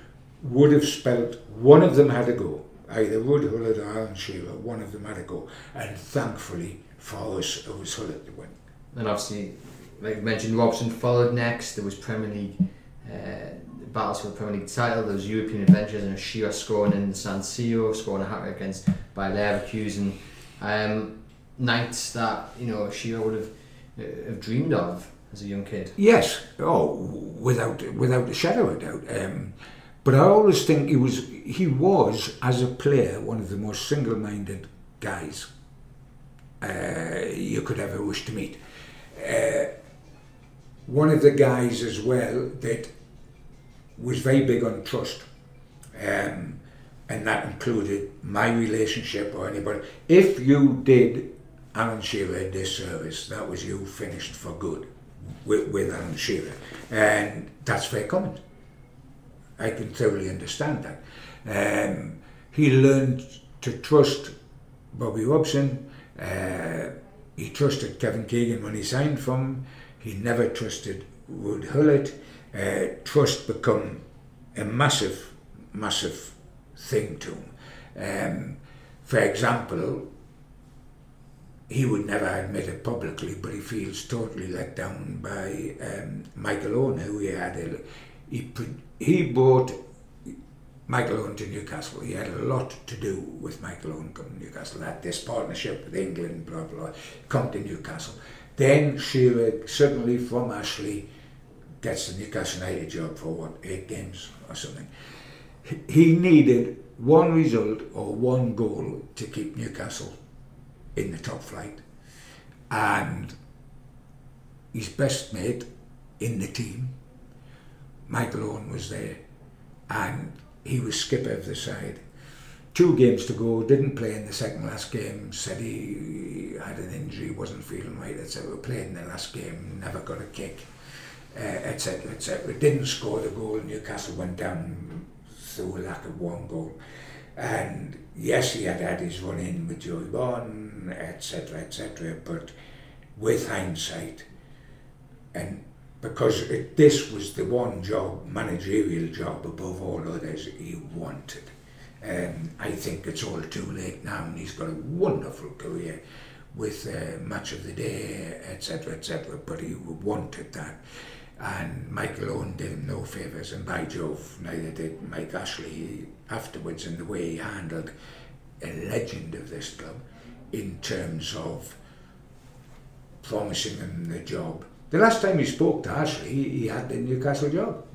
S2: would have spelt one of them had to go. Either Ruud Gullit or Alan Shearer, one of them had to go. And thankfully for us, it was Gullit that went.
S1: And obviously, like you mentioned, Robson followed next. There was Premier League uh, battles for the Premier League title. There was European adventures and Shearer scoring in San Siro, scoring a hat trick against Bayer Leverkusen. Um, nights that you know Shearer would have uh, have dreamed of as a young kid.
S2: Yes, oh, without without a shadow of doubt. Um, but I always think he was he was as a player one of the most single-minded guys uh, you could ever wish to meet. Uh, one of the guys as well that was very big on trust. Um, and that included my relationship or anybody. If you did Alan Shearer a disservice, that was you finished for good with, with Alan Shearer. And that's fair comment. I can thoroughly understand that. Um, he learned to trust Bobby Robson. Uh, he trusted Kevin Keegan when he signed from him. He never trusted Ruud Gullit. Uh, trust become a massive, massive thing to him. Um, for example, he would never admit it publicly, but he feels totally let down by um, Michael Owen, who he had. A, he, he brought Michael Owen to Newcastle. He had a lot to do with Michael Owen coming to Newcastle. Had this partnership with England, blah blah. Come to Newcastle. Then Shearer suddenly from Ashley gets the Newcastle United job for what eight games or something. He needed one result or one goal to keep Newcastle in the top flight, and his best mate in the team, Michael Owen, was there, and he was skipper of the side. Two games to go, didn't play in the second last game, said he had an injury, wasn't feeling right, etc. We played in the last game, never got a kick, etc. Uh, etc. Et didn't score the goal, Newcastle went down through a lack of one goal. And yes, he had had his run in with Joey Barton, etc., etc., but with hindsight, and because it, this was the one job, managerial job above all others, he wanted. Um, I think it's all too late now, and he's got a wonderful career with uh, Match of the Day, etc., etc., but he wanted that. And Michael Owen did him no favours, and by Jove, neither did Mike Ashley afterwards, in the way he handled a legend of this club in terms of promising him the job. The last time he spoke to Ashley, he, he had the Newcastle job.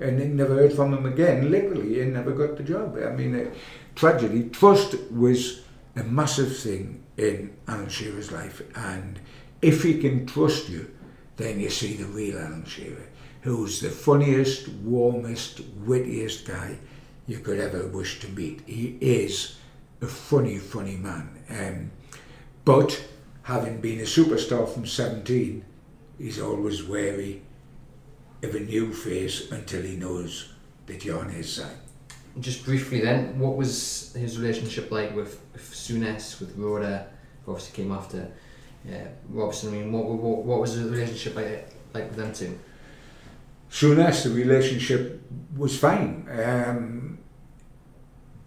S2: And he never heard from him again. Literally, he never got the job. I mean, tragedy. Trust was a massive thing in Alan Shearer's life. And if he can trust you, then you see the real Alan Shearer, who's the funniest, warmest, wittiest guy you could ever wish to meet. He is a funny, funny man. Um, but having been a superstar from 17, he's always wary of a new face until he knows that you're on his side.
S1: Just briefly then, what was his relationship like with, with Souness, with Roeder, who obviously came after yeah, Robson, I mean, what, what, what was the relationship like, like with them two?
S2: Souness, the relationship was fine. Um,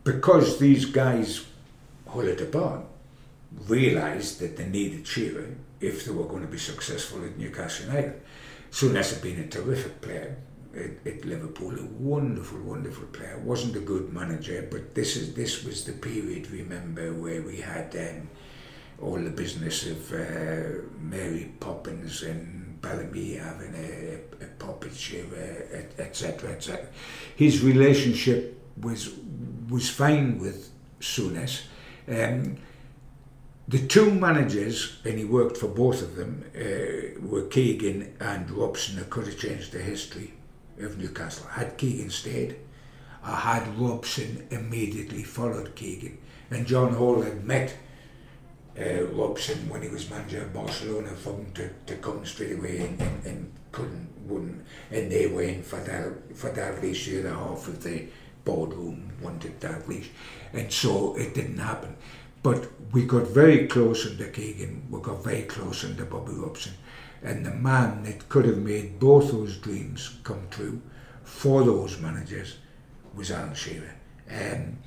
S2: because these guys, Gullit apart, realised that they needed Shearer if they were going to be successful at Newcastle United. Souness had been a terrific player at, at, Liverpool, a wonderful, wonderful player. wasn't a good manager, but this is this was the period, remember, where we had um, all the business of uh, Mary Poppins and Bellamy having a, a puppet show, etc., etc. His relationship was was fine with Souness. Um, the two managers, and he worked for both of them, uh, were Keegan and Robson, who could have changed the history of Newcastle. Had Keegan stayed, or had Robson immediately followed Keegan. And John Hall had met uh, Robson when he was manager of Barcelona him to, to come straight away and, and, and couldn't, wouldn't. And they were in for that, for Dalglish, the other half of the boardroom wanted Dalglish. And so it didn't happen. But we got very close under Keegan, we got very close under Bobby Robson. And the man that could have made both those dreams come true for those managers was Alan Shearer. Um,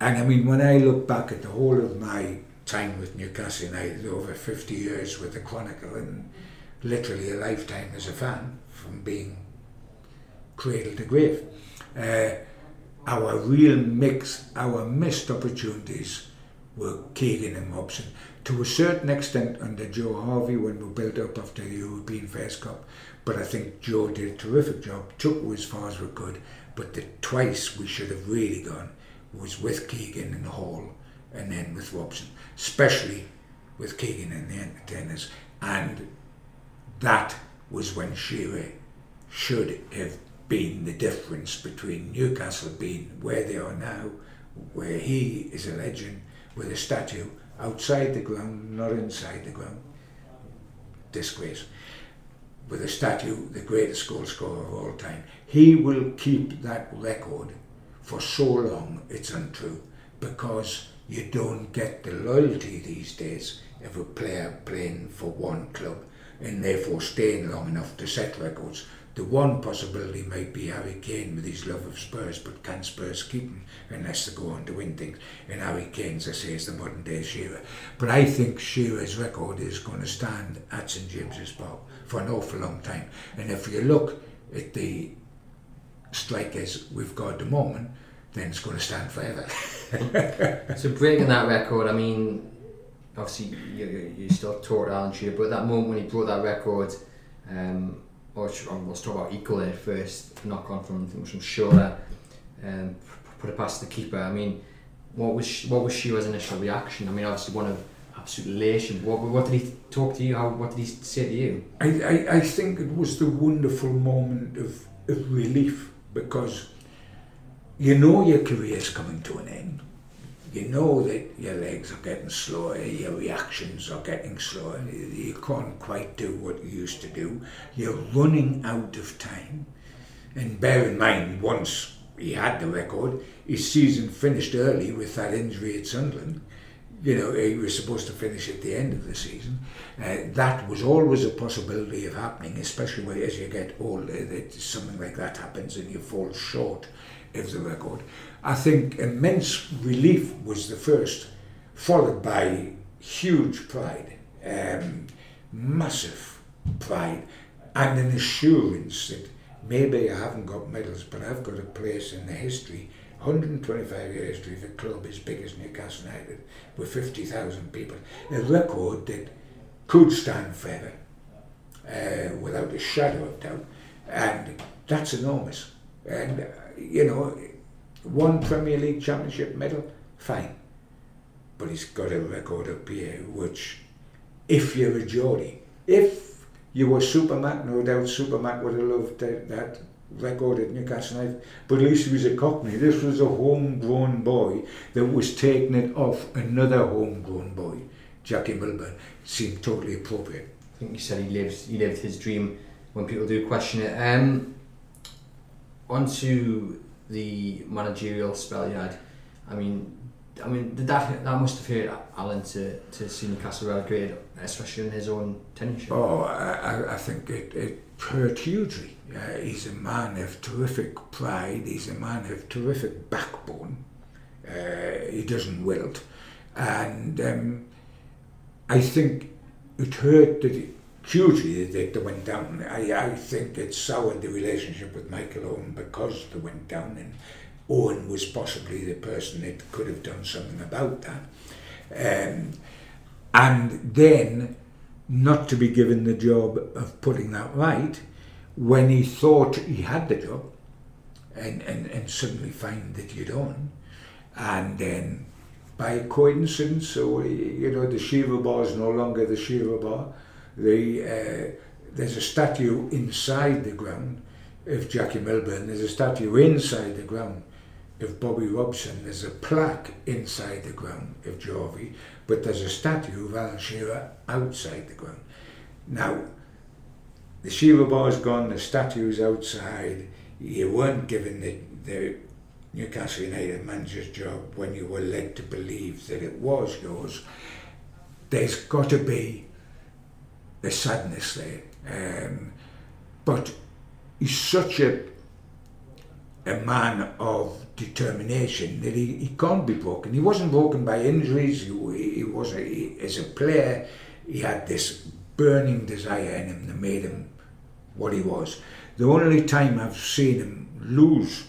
S2: and I mean, when I look back at the whole of my time with Newcastle United, over 50 years with the Chronicle, and literally a lifetime as a fan from being cradle to grave. Uh, our real mix, our missed opportunities were Keegan and Robson. To a certain extent under Joe Harvey when we built up after the European Fairs Cup, but I think Joe did a terrific job, took as far as we could, but the twice we should have really gone was with Keegan and Hall and then with Robson, especially with Keegan and the entertainers. And that was when Shearer should have been the difference between Newcastle being where they are now, where he is a legend, with a statue outside the ground, not inside the ground. Disgrace. With a statue, the greatest goal scorer of all time. He will keep that record for so long, it's untrue, because you don't get the loyalty these days of a player playing for one club and therefore staying long enough to set records. The one possibility might be Harry Kane with his love of Spurs, but can Spurs keep him unless they go on to win things? And Harry Kane's, I say, is the modern day Shearer. But I think Shearer's record is going to stand at St James's Park for an awful long time. And if you look at the strikers we've got at the moment, then it's going to stand forever.
S1: so breaking that record, I mean, obviously you, you still taught Alan Shearer, but that moment when he broke that record, um, or let's talk about equal first, knock on from from Shearer, um, put it past the keeper. I mean, what was what was Shearer's initial reaction? I mean, obviously one of absolute elation. What what did he talk to you? How what did he say to you?
S2: I, I, I think it was the wonderful moment of, of relief because you know your career is coming to an end you know that your legs are getting slower, your reactions are getting slower, you can't quite do what you used to do, you're running out of time. And bear in mind, once he had the record, his season finished early with that injury at Sunderland. You know, he was supposed to finish at the end of the season. Uh, that was always a possibility of happening, especially as you get older, that something like that happens and you fall short of the record. I think immense relief was the first, followed by huge pride, um, massive pride, and an assurance that maybe I haven't got medals, but I've got a place in the history, 125 year history of a club as big as Newcastle United, with 50,000 people, a record that could stand forever, uh, without a shadow of doubt, and that's enormous. And, you know, one Premier League Championship medal, fine. But he's got a record up here which, if you're a Geordie, if you were Supermac, no doubt Supermac would have loved that, that record at Newcastle United, but at least he was a Cockney. This was a homegrown boy that was taking it off another homegrown boy, Jackie Milburn. Seemed totally appropriate.
S1: I think you said he lives he lived his dream when people do question it. Um, on to the managerial spell you had. I mean, I mean, that that must have hurt Alan to, to see Newcastle relegated, especially in his own tenure.
S2: Oh, I, I think it, it hurt hugely. Uh, he's a man of terrific pride. He's a man of terrific backbone. Uh, he doesn't wilt, and um, I think it hurt that he, hugely that they went down. I, I think it soured the relationship with Michael Owen because they went down, and Owen was possibly the person that could have done something about that. Um, and then not to be given the job of putting that right when he thought he had the job and, and, and suddenly find that you don't. And then by coincidence, so you know, the Shearer bar is no longer the Shearer bar the, uh, there's a statue inside the ground of Jackie Milburn, there's a statue inside the ground of Bobby Robson, there's a plaque inside the ground of Jorvie, but there's a statue of Alan Shearer outside the ground. Now, the Shearer bar's gone, the statue's outside, you weren't given the, the Newcastle United manager's job when you were led to believe that it was yours. There's got to be the sadness there. Um, but he's such a a man of determination that he, he can't be broken. He wasn't broken by injuries. He, he was a, he, as a player. He had this burning desire in him that made him what he was. The only time I've seen him lose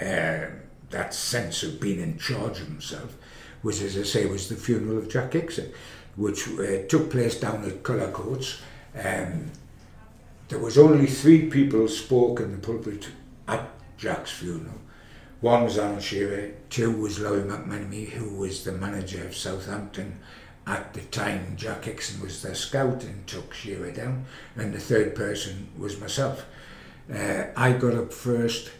S2: uh, that sense of being in charge of himself was, as I say, was the funeral of Jack Hixon which uh, took place down at Cullercoats. Um, there was only three people spoke in the pulpit at Jack's funeral. One was Alan Shearer, two was Lawrie McMenemy, who was the manager of Southampton at the time. Jack Hixon was their scout and took Shearer down, and the third person was myself. Uh, I got up first,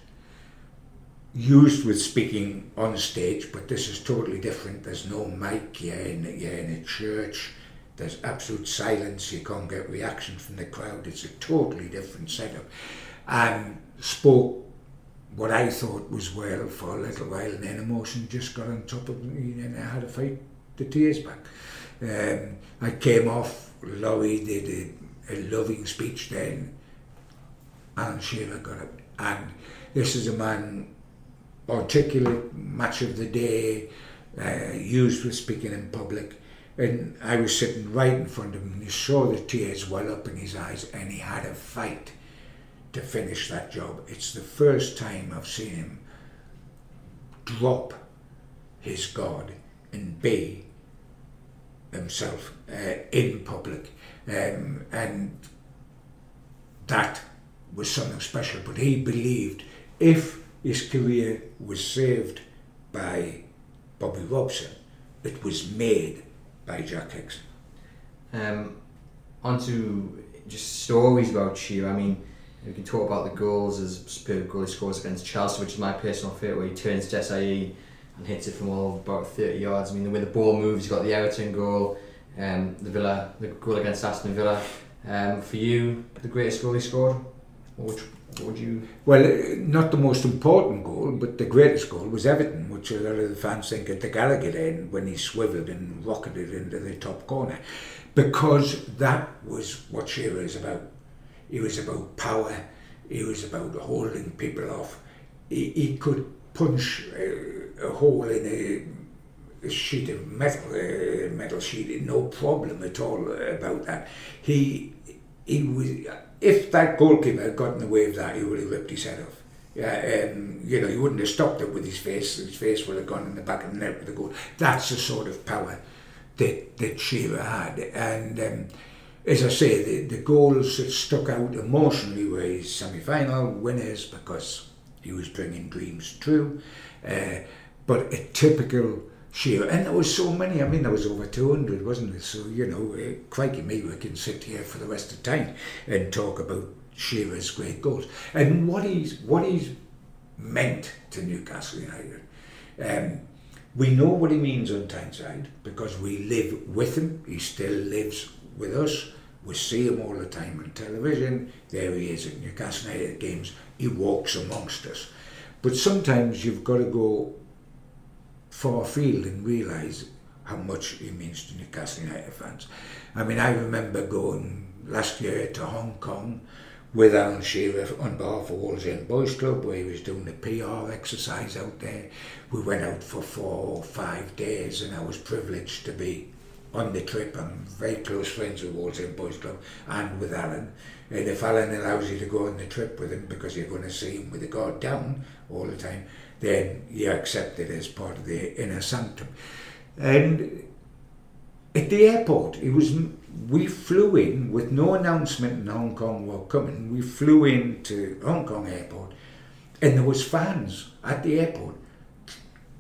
S2: used with speaking on stage, but this is totally different. There's no mic, you're in, you're in a church, there's absolute silence, you can't get reaction from the crowd. It's a totally different setup. And spoke what I thought was well for a little while, and then emotion just got on top of me, and I had to fight the tears back. Um, I came off, Lawrie did a, a loving speech then, Alan Shearer got it. And this is a man articulate much of the day, uh, used with speaking in public. And I was sitting right in front of him, and you saw the tears well up in his eyes, and he had a fight to finish that job. It's the first time I've seen him drop his God and be himself uh, in public. Um, and that was something special. But he believed if his career was saved by Bobby Robson, it was made by Jack Hixon.
S1: Um, on to just stories about Shearer. I mean, we can talk about the goals as superb goal he scores against Chelsea, which is my personal favourite, where he turns to SIE and hits it from all about 30 yards. I mean, the way the ball moves, he's got the Everton goal, um, the Villa, the goal against Aston Villa. Um, for you, the greatest goal he scored? What would, you?
S2: Well, not the most important goal, but the greatest goal was Everton, which a lot of the fans think at the Gallowgate end when he swiveled and rocketed into the top corner, because that was what Shearer is about. He was about power. He was about holding people off. He, he could punch a, a hole in a, sheet of metal, metal sheet, no problem at all about that. He he was if that goalkeeper had got in the way of that, he would have ripped his head off. Yeah, um, you know, he wouldn't have stopped it with his face. His face would have gone in the back of the net with the goal. That's the sort of power that that Shearer had, and. Um, as I say, the, the goals that stuck out emotionally were his semi-final winners because he was bringing dreams true. Uh, but a typical Shearer, and there was so many. I mean, there was over two hundred, wasn't there? So you know, uh, crikey me, we can sit here for the rest of time and talk about Shearer's great goals and what he's what he's meant to Newcastle United. Um, we know what he means on Tyneside because we live with him. He still lives with us. We see him all the time on television. There he is at Newcastle United games. He walks amongst us. But sometimes you've got to go far afield and realise how much he means to Newcastle United fans. I mean, I remember going last year to Hong Kong with Alan Shearer on behalf of Wallsend Boys Club, where he was doing the PR exercise out there. We went out for four or five days, and I was privileged to be on the trip. I'm very close friends with Wallsend Boys Club and with Alan. And if Alan allows you to go on the trip with him because you're going to see him with the guard down all the time, then you accept it as part of the inner sanctum. And at the airport, it was we flew in with no announcement in Hong Kong were coming. We flew into Hong Kong airport, and there was fans at the airport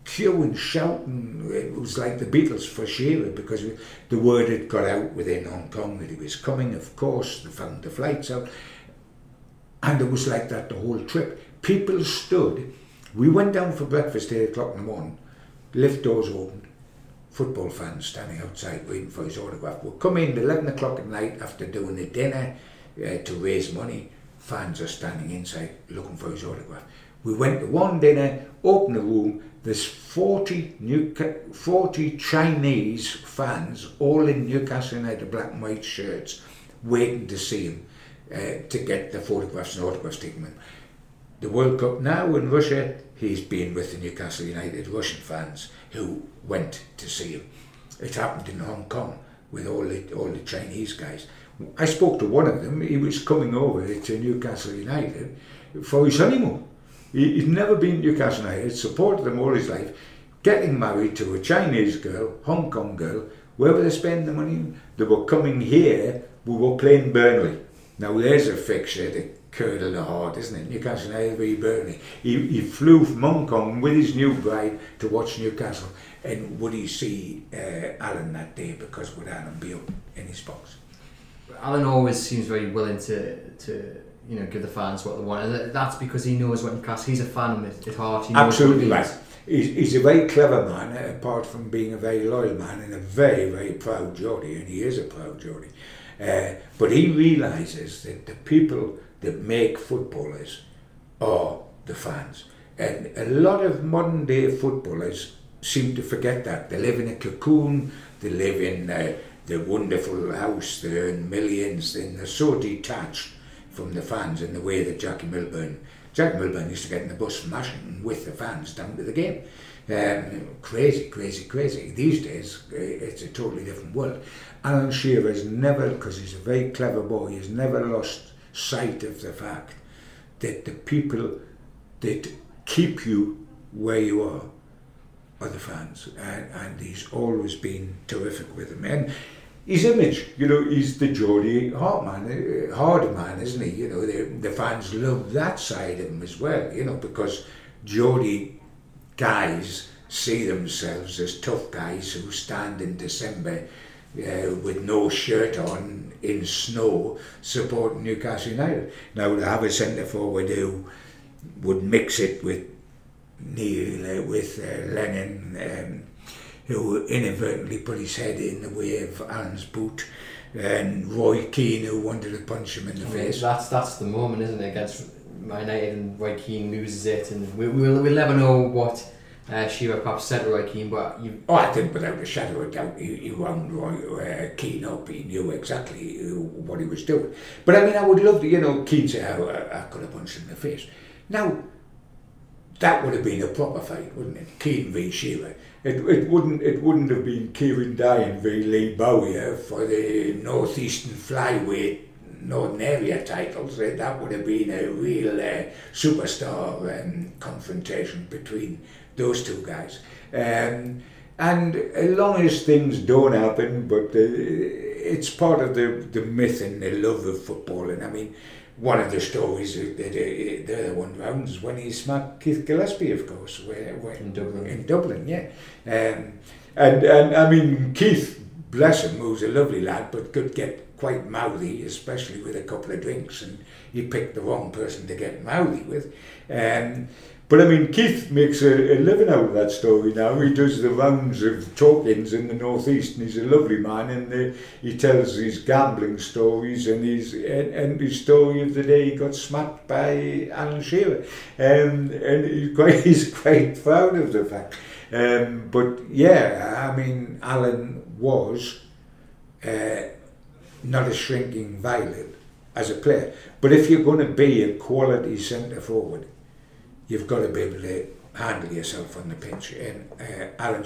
S2: queuing, shouting. It was like the Beatles for Shearer because the word had got out within Hong Kong that he was coming. Of course, they found the flights out, and it was like that the whole trip. People stood. We went down for breakfast eight o'clock in the morning. Lift doors opened. Football fans standing outside waiting for his autograph. We'll come in at 11 o'clock at night after doing the dinner uh, to raise money. Fans are standing inside looking for his autograph. We went to one dinner, opened the room, there's 40, New, 40 Chinese fans, all in Newcastle United black and white shirts, waiting to see him, uh, to get the photographs and autographs taken. The World Cup now in Russia, he's been with the Newcastle United Russian fans who went to see him. It happened in Hong Kong with all the, all the Chinese guys. I spoke to one of them, he was coming over to Newcastle United for his honeymoon He'd never been to Newcastle United, supported them all his life, getting married to a Chinese girl, Hong Kong girl, where were they spending the money? They were coming here, we were playing Burnley. Now there's a fixture curdle the heart, isn't it? Newcastle United v Burnley. He, he flew from Hong Kong with his new bride to watch Newcastle. And would he see uh, Alan that day because would Alan be up in his box?
S1: Alan always seems very willing to to you know give the fans what they want, and that's because he knows what Newcastle. He's a fan at heart. He knows
S2: Absolutely right. He's, he's a very clever man, uh, apart from being a very loyal man and a very, very proud Geordie, and he is a proud Geordie. Uh, but he realises that the people that make footballers are the fans. And a lot of modern day footballers seem to forget that. They live in a cocoon, they live in uh, the wonderful house, they earn millions, and they're so detached from the fans in the way that Jackie Milburn Jack Milburn used to get in the bus from Ashington with the fans down to the game. Um, crazy, crazy, crazy. These days, uh, it's a totally different world. Alan Shearer has never, because he's a very clever boy, he's never lost sight of the fact that the people that keep you where you are are the fans. And, and he's always been terrific with them. And his image, you know, he's the Geordie Hart man, uh, hard man, isn't he? You know, the, the fans love that side of him as well, you know, because Geordie guys see themselves as tough guys who stand in December uh, with no shirt on in snow supporting Newcastle United. Now, to have a centre forward who would mix it with Neil, uh, with uh, Lennon, um, who inadvertently put his head in the way of Alan's boot, and Roy Keane, who wanted to punch him in the
S1: I mean,
S2: face.
S1: that's that's the moment, isn't it? Against Man United and Roy Keane loses it, and we, we'll we'll never know what uh, Shearer perhaps said Roy Keane, but you,
S2: Oh, I think without a shadow of doubt, he, he wound Roy uh, Keane up. He knew exactly uh, what he was doing. But I mean, I would love to, you know, Keane say, oh, I, I could have punched him in the face. Now, that would have been a proper fight, wouldn't it? Keane v Shearer. It, it wouldn't it wouldn't have been Kieron Dyer v Lee Bowyer for the Northeastern Flyweight Northern Area titles. Uh, That would have been a real uh, superstar um, confrontation between those two guys. Um, and as long as things don't happen, but uh, it's part of the, the myth and the love of football. And I mean, one of the stories that uh, the other one round is when he smacked Keith Gillespie, of course, where, where,
S1: In Dublin.
S2: In Dublin, yeah. Um, and and I mean Keith, bless him, who's a lovely lad, but could get quite mouthy, especially with a couple of drinks, and he picked the wrong person to get mouthy with. Um, but I mean, Keith makes a, a living out of that story now. He does the rounds of talk-ins in the northeast, and he's a lovely man. And uh, he tells his gambling stories and his and, and his story of the day he got smacked by Alan Shearer, um, and he's quite he's quite proud of the fact. Um, but yeah, I mean, Alan was uh, not a shrinking violet as a player. But if you're going to be a quality centre forward, you've got to be able to handle yourself on the pitch. And uh,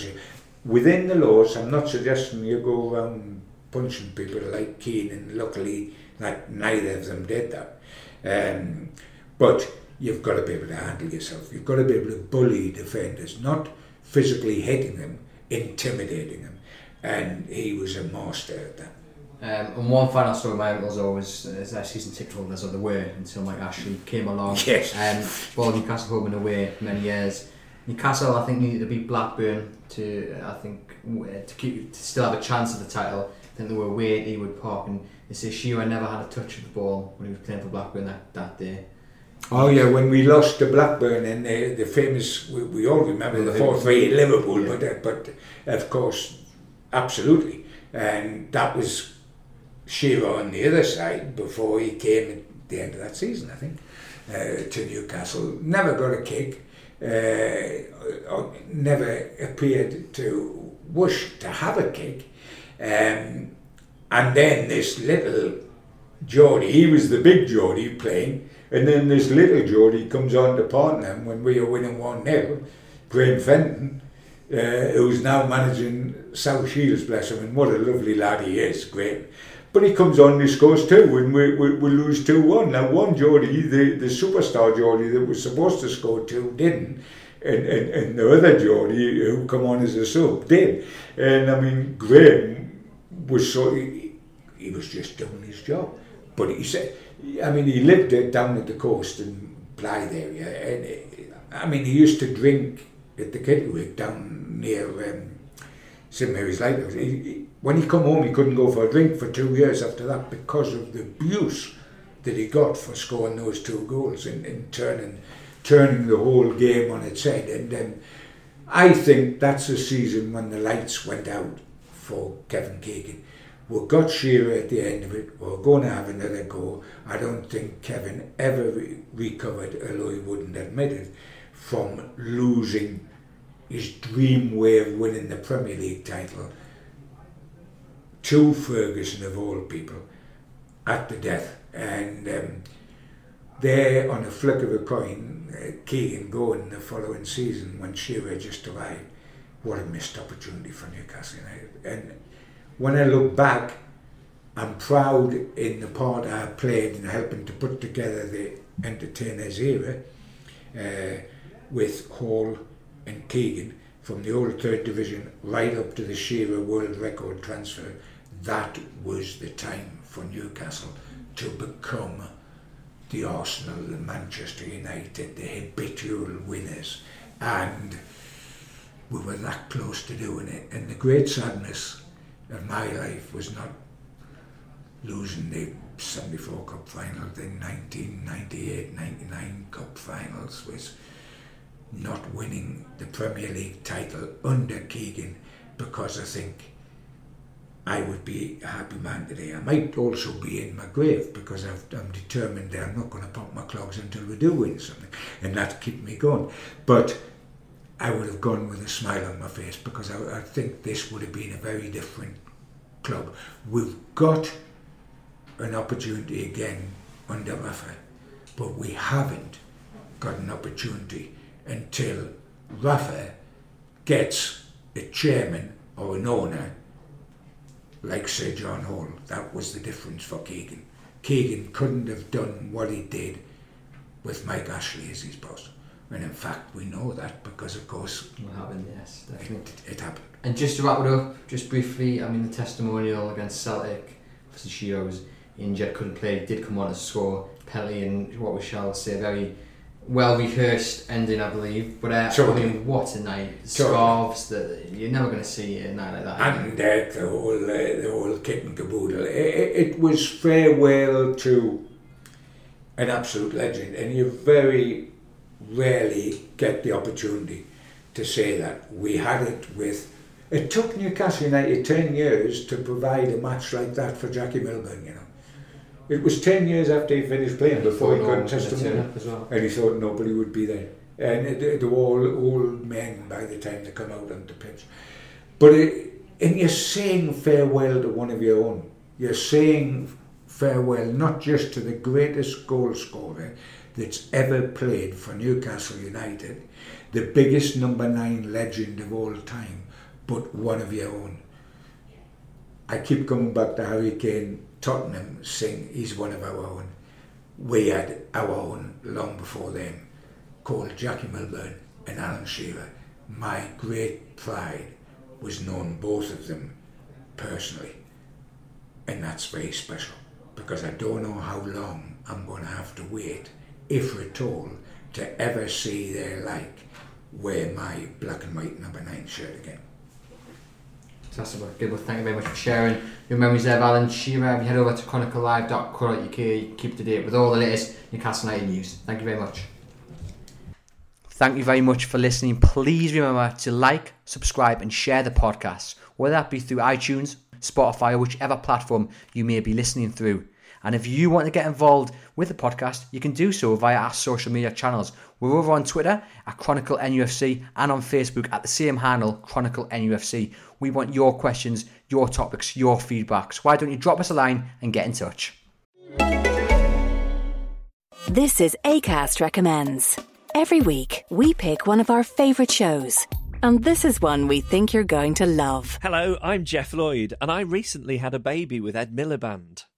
S2: within the laws, I'm not suggesting you go around punching people like Keane, and luckily that neither of them did that. Um, but you've got to be able to handle yourself. You've got to be able to bully defenders, not physically hitting them, intimidating them. And he was a master at that.
S1: Um, and one final story my uncle's always is their season ticket holders or they way until Mike Ashley came along.
S2: Yes.
S1: Um, ball Newcastle home and away for many years. Newcastle, I think, needed to beat Blackburn to, I think, to keep to still have a chance at the title. I think they were away at Ewood Park, and they say Shearer never had a touch of the ball when he was playing for Blackburn that, that day.
S2: Oh yeah, when we lost to Blackburn and the, the famous, we, we all remember the four three at Liverpool,
S1: Yeah.
S2: but uh, but of course, absolutely, and that was Shearer on the other side before he came at the end of that season, I think, uh, to Newcastle. Never got a kick, uh, never appeared to wish to have a kick, um, and then this little Geordie, he was the big Geordie playing, and then this little Geordie comes on to partner him when we are winning 1 0. Graham Fenton, uh, who's now managing South Shields, bless him, and what a lovely lad he is, Graham. But he comes on and he scores two, and we, we, we lose 2 1. Now, one Geordie, the, the superstar Geordie that was supposed to score two, didn't. And, and, and the other Geordie who come on as a sub did. And I mean, Graham was so. He, he was just doing his job. But he said, I mean, he lived uh, down at the coast in Blyth area, and uh, I mean, he used to drink at the Kittiwake down near um, St Mary's Lighthouse. He, when he come home, he couldn't go for a drink for two years after that because of the abuse that he got for scoring those two goals and, and turning turning the whole game on its head. And um, I think that's the season when the lights went out for Kevin Keegan. We got Shearer at the end of it. We're going to have another go. I don't think Kevin ever re- recovered, although he wouldn't admit it, from losing his dream way of winning the Premier League title to Ferguson of all people at the death. And um, there, on a flick of a coin, uh, Keegan going the following season when Shearer just arrived. What a missed opportunity for Newcastle United. And when I look back, I'm proud in the part I played in helping to put together the entertainers era uh, with Hall and Keegan from the old third division right up to the Shearer world record transfer. That was the time for Newcastle to become the Arsenal, the Manchester United, the habitual winners. And we were that close to doing it. And the great sadness of my life was not losing the 74 Cup final, the 1998-99 Cup finals, was not winning the Premier League title under Keegan because I think I would be a happy man today. I might also be in my grave because i am determined that I'm not going to pop my clogs until we do win something, and that keep me going. But I would have gone with a smile on my face because I, I think this would have been a very different club. We've got an opportunity again under Rafa, but we haven't got an opportunity until Rafa gets a chairman or an owner like Sir John Hall. That was the difference for Keegan. Keegan couldn't have done what he did with Mike Ashley as his boss. And in fact, we know that because, of course,
S1: what happened? Yes, definitely.
S2: It, it, happened.
S1: And just to wrap it up, just briefly, I mean, the testimonial against Celtic, obviously Shearer was injured, couldn't play, did come on to score penalty, and what we shall say, very well rehearsed ending, I believe. But uh, totally. I mean, what a night! Scarves that you're never going to see a night like that.
S2: And uh, the whole uh, the whole kit and caboodle. It, it, was farewell to an absolute legend, and you very rarely get the opportunity to say that. We had it with. It took Newcastle United ten years to provide a match like that for Jackie Milburn. You know. It was 10 years after he finished playing before he got testimony. Well. And he thought nobody would be there. And they were all old men by the time they come out on the pitch. But it, and you're saying farewell to one of your own. You're saying farewell not just to the greatest goal scorer that's ever played for Newcastle United, the biggest number nine legend of all time, but one of your own. I keep coming back to Harry Kane Tottenham sing He's One of Our Own. We had our own long before them, called Jackie Milburn and Alan Shearer. My great pride was knowing both of them personally. And that's very special because I don't know how long I'm going to have to wait, if at all, to ever see their like wear my black and white number nine shirt again.
S1: Fantastic. Good. Well, thank you very much for sharing your memories there, Alan Shearer. Head over to chroniclelive.co.uk. Keep up to date with all the latest Newcastle United news. Thank you very much. Thank you very much for listening. Please remember to like, subscribe, and share the podcast, whether that be through iTunes, Spotify, or whichever platform you may be listening through. And if you want to get involved with the podcast, you can do so via our social media channels. We're over on Twitter at Chronicle NUFC and on Facebook at the same handle, Chronicle NUFC. We want your questions, your topics, your feedbacks. Why don't you drop us a line and get in touch?
S4: This is ACAST Recommends. Every week, we pick one of our favourite shows. And this is one we think you're going to love.
S5: Hello, I'm Geoff Lloyd, and I recently had a baby with Ed Miliband.